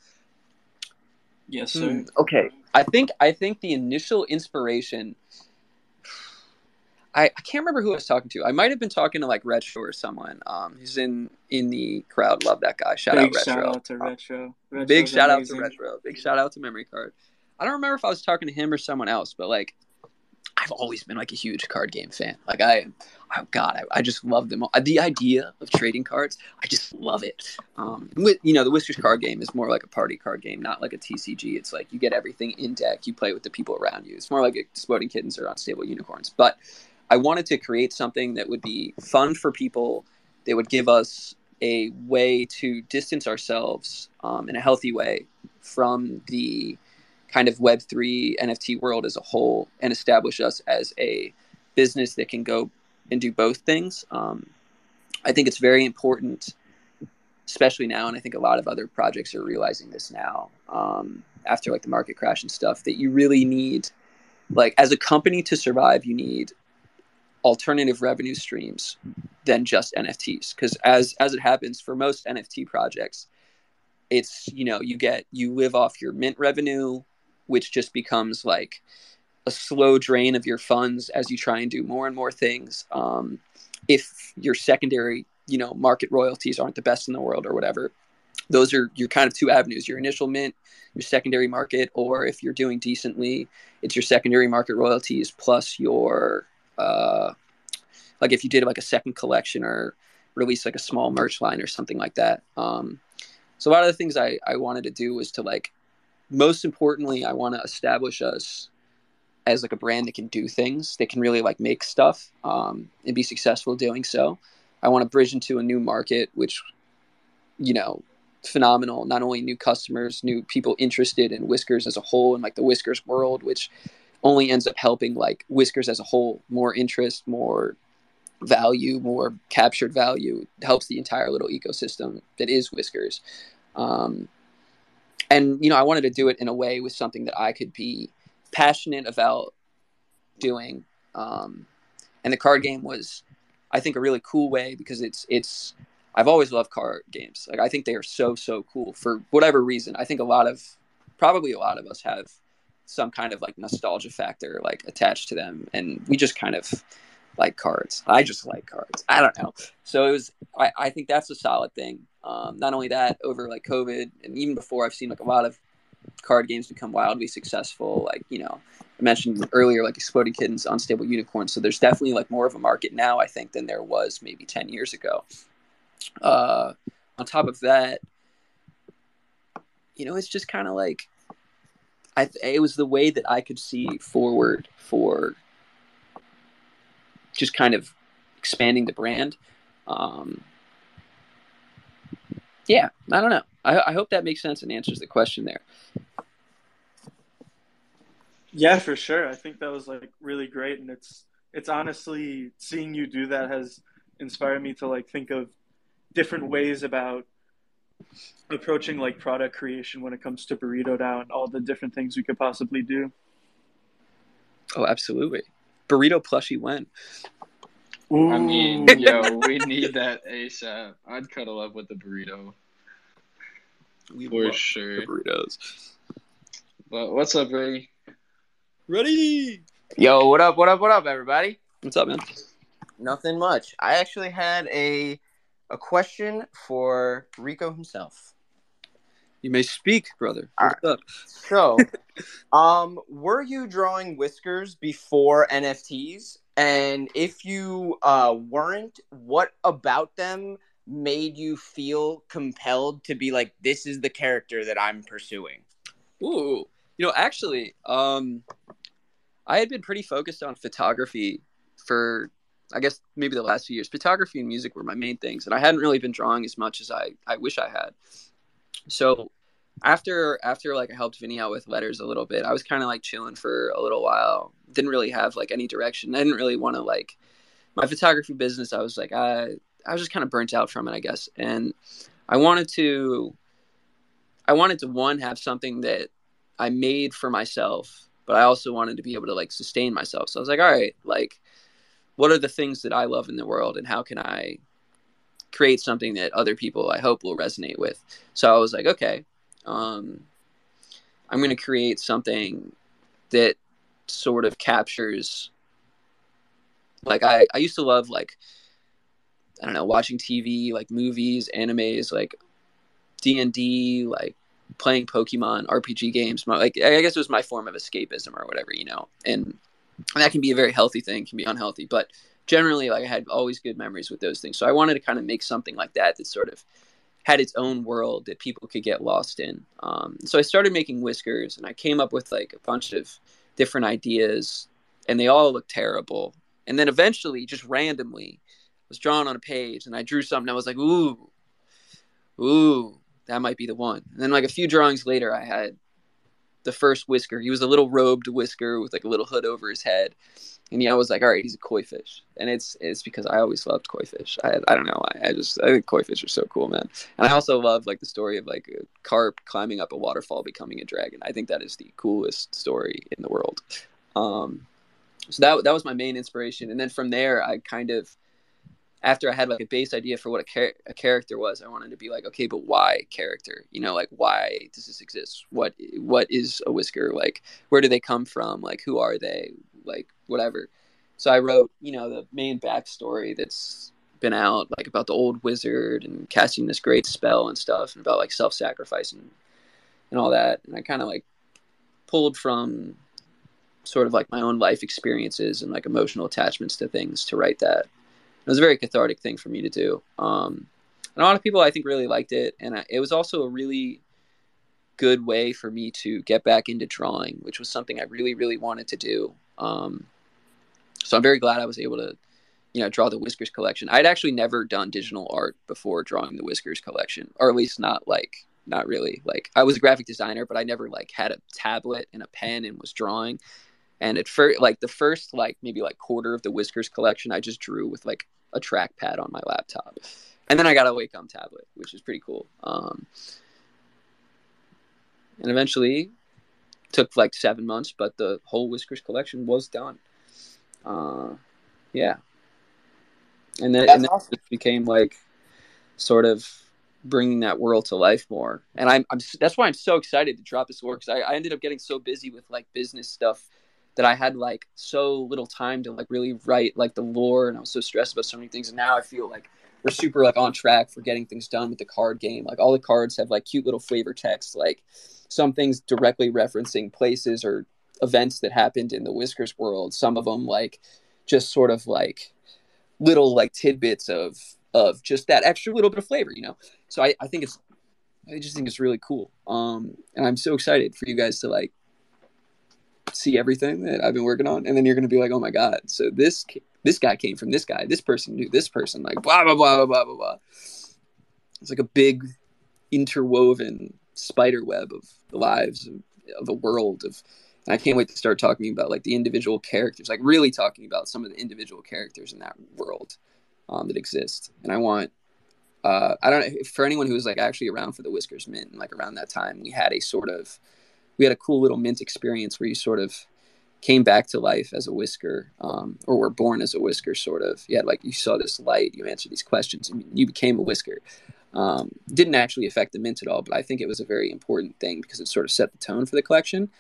Yes, sir. Hmm, okay. I think I think the initial inspiration I, I can't remember who I was talking to. I might have been talking to like Retro or someone. Um he's in in the crowd. Love that guy. Shout Big out Retro. shout out to Retro. Big Retro's shout out to Retro. Big shout out to Memory Card. I don't remember if I was talking to him or someone else, but like I've always been like a huge card game fan. Like I, oh god, I, I just love them. all. The idea of trading cards, I just love it. Um, with you know, the Whiskers card game is more like a party card game, not like a TCG. It's like you get everything in deck, you play with the people around you. It's more like exploding kittens or unstable unicorns. But I wanted to create something that would be fun for people. That would give us a way to distance ourselves um, in a healthy way from the kind of Web3 NFT world as a whole and establish us as a business that can go and do both things. Um, I think it's very important, especially now, and I think a lot of other projects are realizing this now um, after like the market crash and stuff, that you really need, like, as a company to survive, you need alternative revenue streams than just NFTs. Because as as it happens for most NFT projects, it's you know you get you live off your mint revenue which just becomes like a slow drain of your funds as you try and do more and more things um, if your secondary you know market royalties aren't the best in the world or whatever those are your kind of two avenues your initial mint your secondary market or if you're doing decently it's your secondary market royalties plus your uh, like if you did like a second collection or release like a small merch line or something like that um, so a lot of the things I, I wanted to do was to like most importantly i want to establish us as like a brand that can do things that can really like make stuff um, and be successful doing so. I want to bridge into a new market which you know phenomenal. Not only new customers new people interested in whiskers as a whole and like the whiskers world which only ends up helping like whiskers as a whole more interest more value more captured value. Helps the entire little ecosystem that is whiskers. Um, and you know i wanted to do it in a way with something that i could be passionate about doing. Um, and the card game was i think a really cool way because it's it's i've always loved card games. Like i think they are so so cool for whatever reason. I think a lot of probably a lot of us have some kind of like nostalgia factor like attached to them and we just kind of like cards. I just like cards. I don't know. So it was i, I think that's a solid thing. Um, not only that over like covid and even before i've seen like a lot of card games become wildly successful. Like you know i mentioned earlier like exploding kittens unstable unicorns. So there's definitely like more of a market now i think than there was maybe 10 years ago. Uh, on top of that you know it's just kind of like I, it was the way that I could see forward for just kind of expanding the brand. Um, yeah, I don't know. I, I hope that makes sense and answers the question there. Yeah, for sure. I think that was like really great, and it's it's honestly seeing you do that has inspired me to like think of different ways about approaching like product creation when it comes to BurritoDAO and all the different things we could possibly do. Oh, absolutely. Burrito plushie when? Ooh. I mean, yo, we need that ASAP. I'd cuddle up with the burrito We for love sure. the burritos. But what's up, ready Ready? Yo, what up? What up? What up, everybody? What's up, man? Nothing much. I actually had a a question for Rico himself. You may speak, brother. What's up? So, um, were you drawing whiskers before NFTs? And if you uh, weren't, what about them made you feel compelled to be like, this is the character that I'm pursuing? Ooh, you know, actually, um, I had been pretty focused on photography for, I guess, maybe the last few years. Photography and music were my main things, and I hadn't really been drawing as much as I, I wish I had. So, after after like I helped Vinny out with letters a little bit, I was kind of like chilling for a little while. Didn't really have like any direction. I didn't really want to like my photography business. I was like I I was just kind of burnt out from it, I guess, and I wanted to I wanted to one have something that I made for myself, but I also wanted to be able to like sustain myself. So I was like, all right, like what are the things that I love in the world and how can I create something that other people I hope will resonate with? So I was like, okay, um, I'm going to create something that sort of captures like I, I used to love like I don't know watching TV like movies animes like D&D like playing Pokemon RPG games my, like I guess it was my form of escapism or whatever you know and, and that can be a very healthy thing can be unhealthy but generally like I had always good memories with those things so I wanted to kind of make something like that that sort of had its own world that people could get lost in. Um, so I started making whiskers, and I came up with like a bunch of different ideas, and they all looked terrible. And then eventually, just randomly, was drawn on a page, and I drew something. I was like, ooh, ooh, that might be the one. And then like a few drawings later, I had the first whisker. He was a little robed whisker with like a little hood over his head. And yeah, I was like, all right, he's a koi fish, and it's it's because I always loved koi fish. I I don't know why. I just I think koi fish are so cool, man. And I also love like the story of like a carp climbing up a waterfall becoming a dragon. I think that is the coolest story in the world. Um, so that that was my main inspiration, and then from there, I kind of after I had like a base idea for what a, char- a character was, I wanted to be like, okay, but why character? You know, like why does this exist? What what is a whisker? Like where do they come from? Like who are they? Like whatever. So I wrote, you know, the main backstory that's been out, like about the old wizard and casting this great spell and stuff, and about like self sacrifice and and all that. And I kind of like pulled from sort of like my own life experiences and like emotional attachments to things to write that it was a very cathartic thing for me to do. Um, and a lot of people I think really liked it, and I, it was also a really good way for me to get back into drawing, which was something I really, really wanted to do. Um, so I'm very glad I was able to, you know, draw the Whiskers collection. I'd actually never done digital art before drawing the Whiskers collection, or at least not like not really. Like I was a graphic designer, but I never like had a tablet and a pen and was drawing. And at first, like the first like maybe like quarter of the Whiskers collection, I just drew with like a trackpad on my laptop. And then I got a Wacom tablet, which is pretty cool. Um, and eventually, took like seven months, but the whole Whiskers collection was done. Uh, yeah, and then, and then awesome. it became like sort of bringing that world to life more. And I'm, I'm that's why I'm so excited to drop this work because I, I ended up getting so busy with like business stuff that I had like so little time to like really write like the lore, and I was so stressed about so many things. And now I feel like we're super like on track for getting things done with the card game. Like all the cards have like cute little flavor text, like some things directly referencing places or events that happened in the Whiskers world. Some of them like just sort of like little like tidbits of of just that extra little bit of flavor, you know. So I, I think it's I just think it's really cool. Um, and I'm so excited for you guys to like see everything that I've been working on, and then you're gonna be like, oh my god, so this this guy came from this guy, this person knew this person, like blah blah blah blah blah blah blah. It's like a big interwoven spider web of the lives of, of a world of. And I can't wait to start talking about like the individual characters, like really talking about some of the individual characters in that world um, that exist. And I want uh, I don't know for anyone who was like actually around for the Whiskers Mint, like around that time, we had a sort of we had a cool little mint experience where you sort of came back to life as a whisker um, or were born as a whisker sort of. You had like you saw this light you answered these questions and you became a whisker. Um, didn't actually affect the mint at all but i think it was a very important thing because it sort of set the tone for the collection.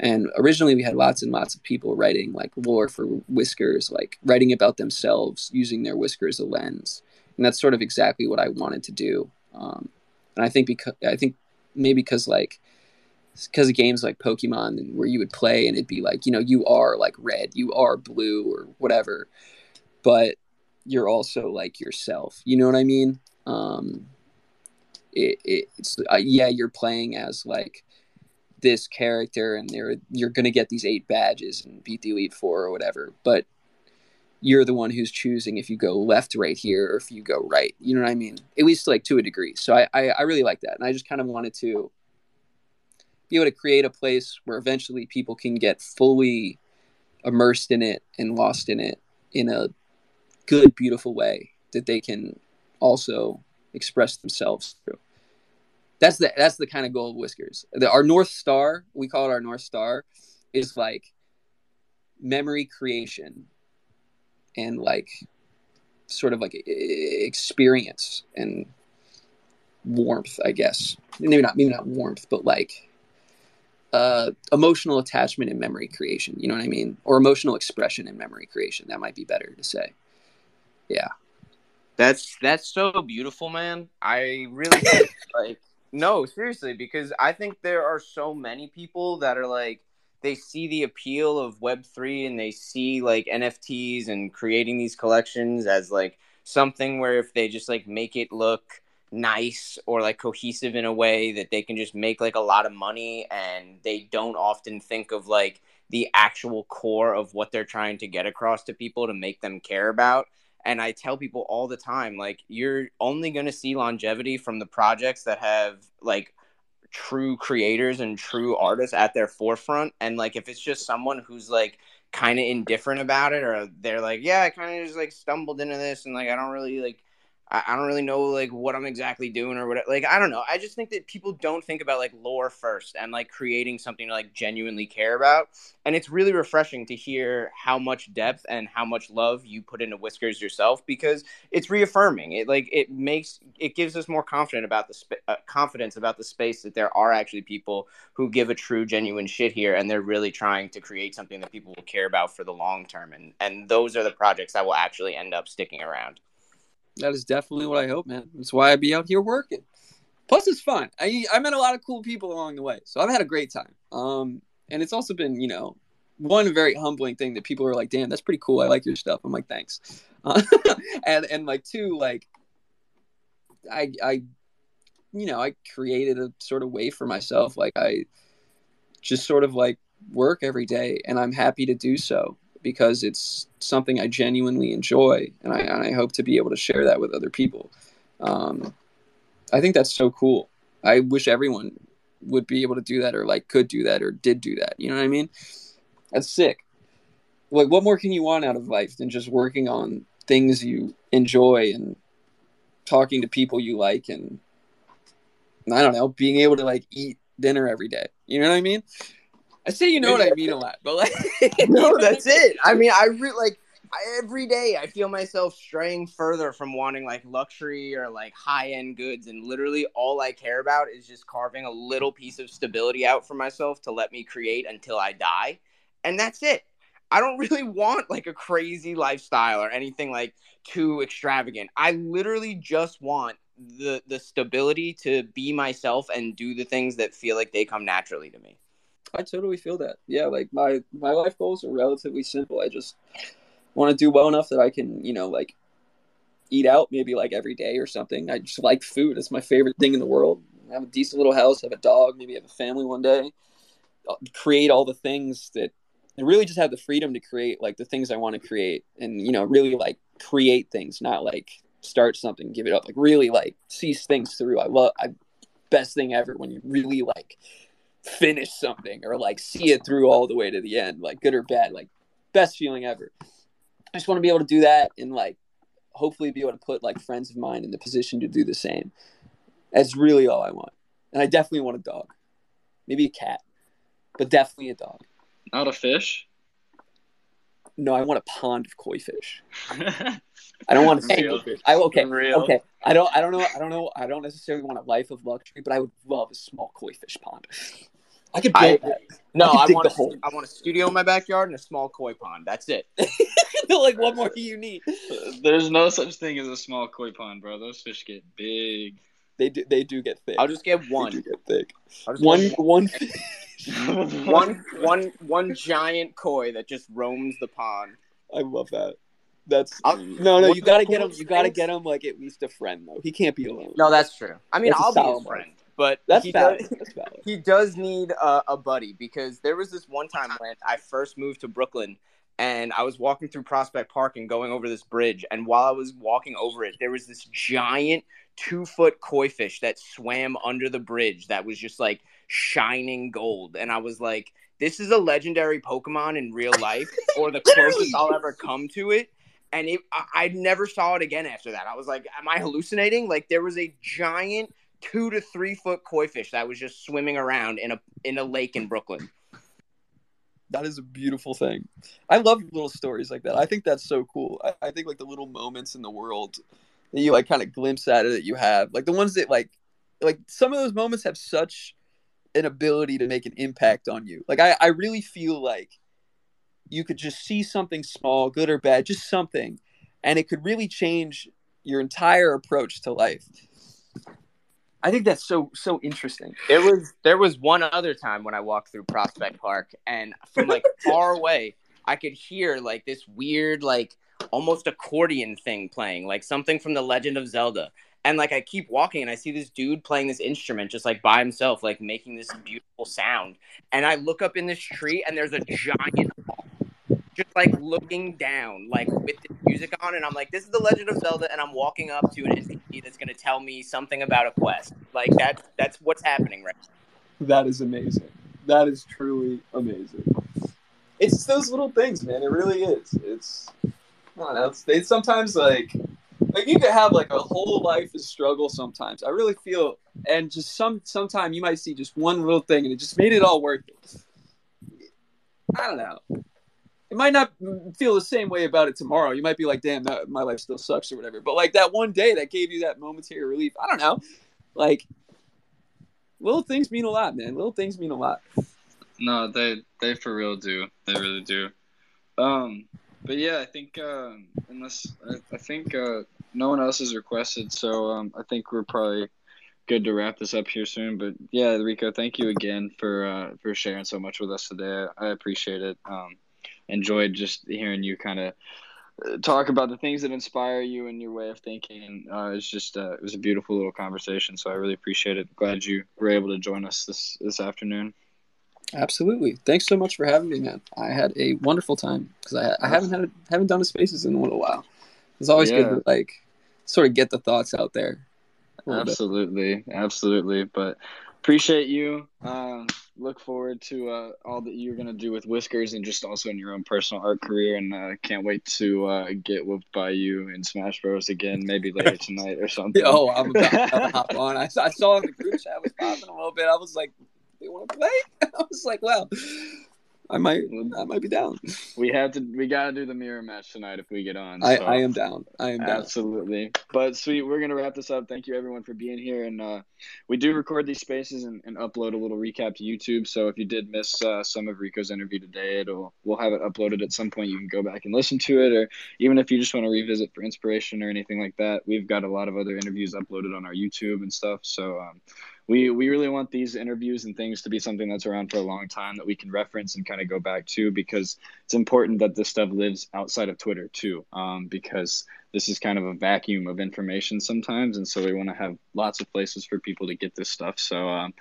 And originally we had lots and lots of people writing like lore for whiskers like writing about themselves using their whisker as a lens. And that's sort of exactly what i wanted to do. Um, and i think because i think maybe because like because of games like Pokemon where you would play and it'd be like, you know, you are like red, you are blue or whatever, but you're also like yourself. You know what I mean? Um, it, it, it's uh, yeah, you're playing as like this character and you're going to get these eight badges and beat the Elite Four or whatever, but you're the one who's choosing if you go left right here or if you go right. You know what I mean? At least like to a degree. So I, I, I really like that. And I just kind of wanted to be able to create a place where eventually people can get fully immersed in it and lost in it in a good, beautiful way that they can also express themselves through. That's the that's the kind of goal of Whiskers. The, our North Star, we call it our North Star, is like memory creation and like sort of like experience and warmth, I guess. Maybe not maybe not warmth, but like uh, emotional attachment and memory creation. You know what I mean? Or emotional expression and memory creation. That might be better to say. Yeah. That's that's so beautiful, man. I really think, like no, seriously, because I think there are so many people that are like they see the appeal of Web three and they see like NFTs and creating these collections as like something where if they just like make it look nice or like cohesive in a way that they can just make like a lot of money and they don't often think of like the actual core of what they're trying to get across to people to make them care about. And i tell people all the time like you're only going to see longevity from the projects that have like true creators and true artists at their forefront. And like if it's just someone who's like kind of indifferent about it or they're like yeah i kind of just like stumbled into this and like i don't really like I, I don't really know like what I'm exactly doing or what. Like I don't know. I just think that people don't think about like lore first and like creating something to like genuinely care about. And it's really refreshing to hear how much depth and how much love you put into Whiskers yourself because it's reaffirming. It like it makes it gives us more confident about the sp- uh, confidence about the space that there are actually people who give a true genuine shit here and they're really trying to create something that people will care about for the long term and and those are the projects that will actually end up sticking around. That is definitely what I hope, man. That's why I be out here working. Plus, it's fun. I I met a lot of cool people along the way, so I've had a great time. Um, and it's also been, you know, one very humbling thing that people are like, "Damn, that's pretty cool. I like your stuff." I'm like, "Thanks," uh, and and like two, like, I I, you know, I created a sort of way for myself. Like I just sort of like work every day, and I'm happy to do so because it's something I genuinely enjoy, and I, and I hope to be able to share that with other people. Um, I think that's so cool. I wish everyone would be able to do that, or like could do that, or did do that. You know what I mean? That's sick. Like, what more can you want out of life than just working on things you enjoy and talking to people you like, and I don't know, being able to like eat dinner every day. You know what I mean? I say you know what I mean a lot, but like no, that's it. I mean, I really like I, every day I feel myself straying further from wanting like luxury or like high end goods, and literally all I care about is just carving a little piece of stability out for myself to let me create until I die, and that's it. I don't really want like a crazy lifestyle or anything like too extravagant. I literally just want the the stability to be myself and do the things that feel like they come naturally to me. I totally feel that. Yeah, like my my life goals are relatively simple. I just want to do well enough that I can, you know, like eat out maybe like every day or something. I just like food. It's my favorite thing in the world. I Have a decent little house, have a dog, maybe have a family one day. I'll create all the things that and really just have the freedom to create like the things I want to create and you know really like create things, not like start something, give it up. Like really like see things through. I love I best thing ever when you really like finish something or like see it through all the way to the end, like good or bad, like best feeling ever. I just want to be able to do that and like hopefully be able to put like friends of mine in the position to do the same. That's really all I want. And I definitely want a dog. Maybe a cat, but definitely a dog. Not a fish. No, I want a pond of koi fish. I don't want a single fish. I okay. Real. Okay. I don't I don't know I don't know I don't necessarily want a life of luxury, but I would love a small koi fish pond. I could build I- that. No, I I, want the a, want a studio in my backyard and a small koi pond. That's it. like what more do you need? There's no such thing as a small koi pond, bro. Those fish get big. They do they do get thick. I'll just get They one. do get thick. I'll just One get one fish. one one one giant koi that just roams the pond. I love that. That's I'll- no, no. You gotta get him. You gotta get him like at least a friend though. He can't be alone. No, that's true. I mean, That's a I'll be a friend. one. But that's he valid. does, That's valid. he does need a, a buddy because there was this one time when I first moved to Brooklyn and I was walking through Prospect Park and going over this bridge. And while I was walking over it, there was this giant two foot koi fish that swam under the bridge that was just like shining gold. And I was like, this is a legendary Pokemon in real life, or the closest I'll ever come to it. And it, I, I never saw it again after that. I was like, am I hallucinating? Like there was a giant two to three foot koi fish that was just swimming around in a in a lake in Brooklyn. That is a beautiful thing. I love little stories like that. I think that's so cool. I, I think like the little moments in the world that you like kind of glimpse at it that you have, like the ones that like, like some of those moments have such an ability to make an impact on you. Like I, I really feel like you could just see something small, good or bad, just something, and it could really change your entire approach to life. I think that's so so interesting. There was there was one other time when I walked through Prospect Park and from like far away I could hear like this weird like almost accordion thing playing, like something from the Legend of Zelda. And like I keep walking and I see this dude playing this instrument just like by himself, like making this beautiful sound. And I look up in this tree and there's a giant just like looking down, like with the music on, and I'm like, this is the Legend of Zelda, and I'm walking up to an NPC that's gonna tell me something about a quest. Like that that's what's happening right now. That is amazing. That is truly amazing. It's those little things, man. It really is. It's I don't know. It's sometimes like like you could have like a whole life of struggle sometimes. I really feel, and just some sometime you might see just one little thing, and it just made it all worth it. I don't know. It might not feel the same way about it tomorrow. You might be like, "Damn, that, my life still sucks" or whatever. But like that one day that gave you that momentary relief. I don't know. Like little things mean a lot, man. Little things mean a lot. No, they they for real do. They really do. Um, but yeah, I think um, unless I, I think uh, no one else has requested, so um, I think we're probably good to wrap this up here soon. But yeah, Rico, thank you again for uh, for sharing so much with us today. I appreciate it. Um, enjoyed just hearing you kind of talk about the things that inspire you and your way of thinking. Uh, it's just uh, it was a beautiful little conversation. So I really appreciate it. Glad you were able to join us this this afternoon. Absolutely. Thanks so much for having me, man. I had a wonderful time because I, I haven't had haven't done a spaces in a little while. It's always yeah. good to like sort of get the thoughts out there. Absolutely, bit. absolutely. But appreciate you. Um, look forward to uh, all that you're gonna do with Whiskers and just also in your own personal art career. And uh, can't wait to uh, get whooped by you in Smash Bros. again, maybe later tonight or something. oh, I'm about to hop on. I, I saw in the group chat was popping a little bit. I was like, they want to play? I was like, well, I might, I might be down. We have to, we gotta do the mirror match tonight if we get on. I, so. I am down. I am down. Absolutely. But sweet, we're gonna wrap this up. Thank you everyone for being here, and uh, we do record these spaces and, and, upload a little recap to YouTube. So if you did miss uh, some of Rico's interview today, it'll we'll have it uploaded at some point. You can go back and listen to it, or even if you just want to revisit for inspiration or anything like that, we've got a lot of other interviews uploaded on our YouTube and stuff. So um, we we really want these interviews and things to be something that's around for a long time that we can reference and kind of go back to because it's important that this stuff lives outside of Twitter too, um, because this is kind of a vacuum of information sometimes, and so we want to have lots of places for people to get this stuff. So. Um,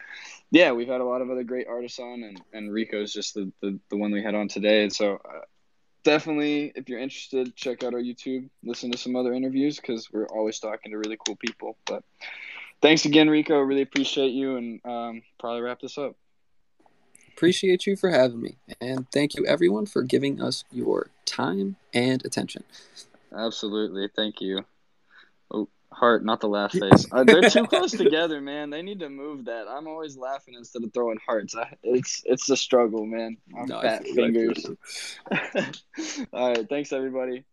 yeah, we've had a lot of other great artists on, and, and Rico's just the, the, the one we had on today. And so uh, definitely, if you're interested, check out our YouTube, listen to some other interviews because we're always talking to really cool people. But thanks again, Rico. Really appreciate you, and um, probably wrap this up. Appreciate you for having me, and thank you everyone for giving us your time and attention. Absolutely, thank you. Oh, heart, not the laugh face. Uh, they're too close together, man. They need to move that. I'm always laughing instead of throwing hearts. I, it's it's a struggle, man. I'm no, fat fingers. All right, thanks everybody.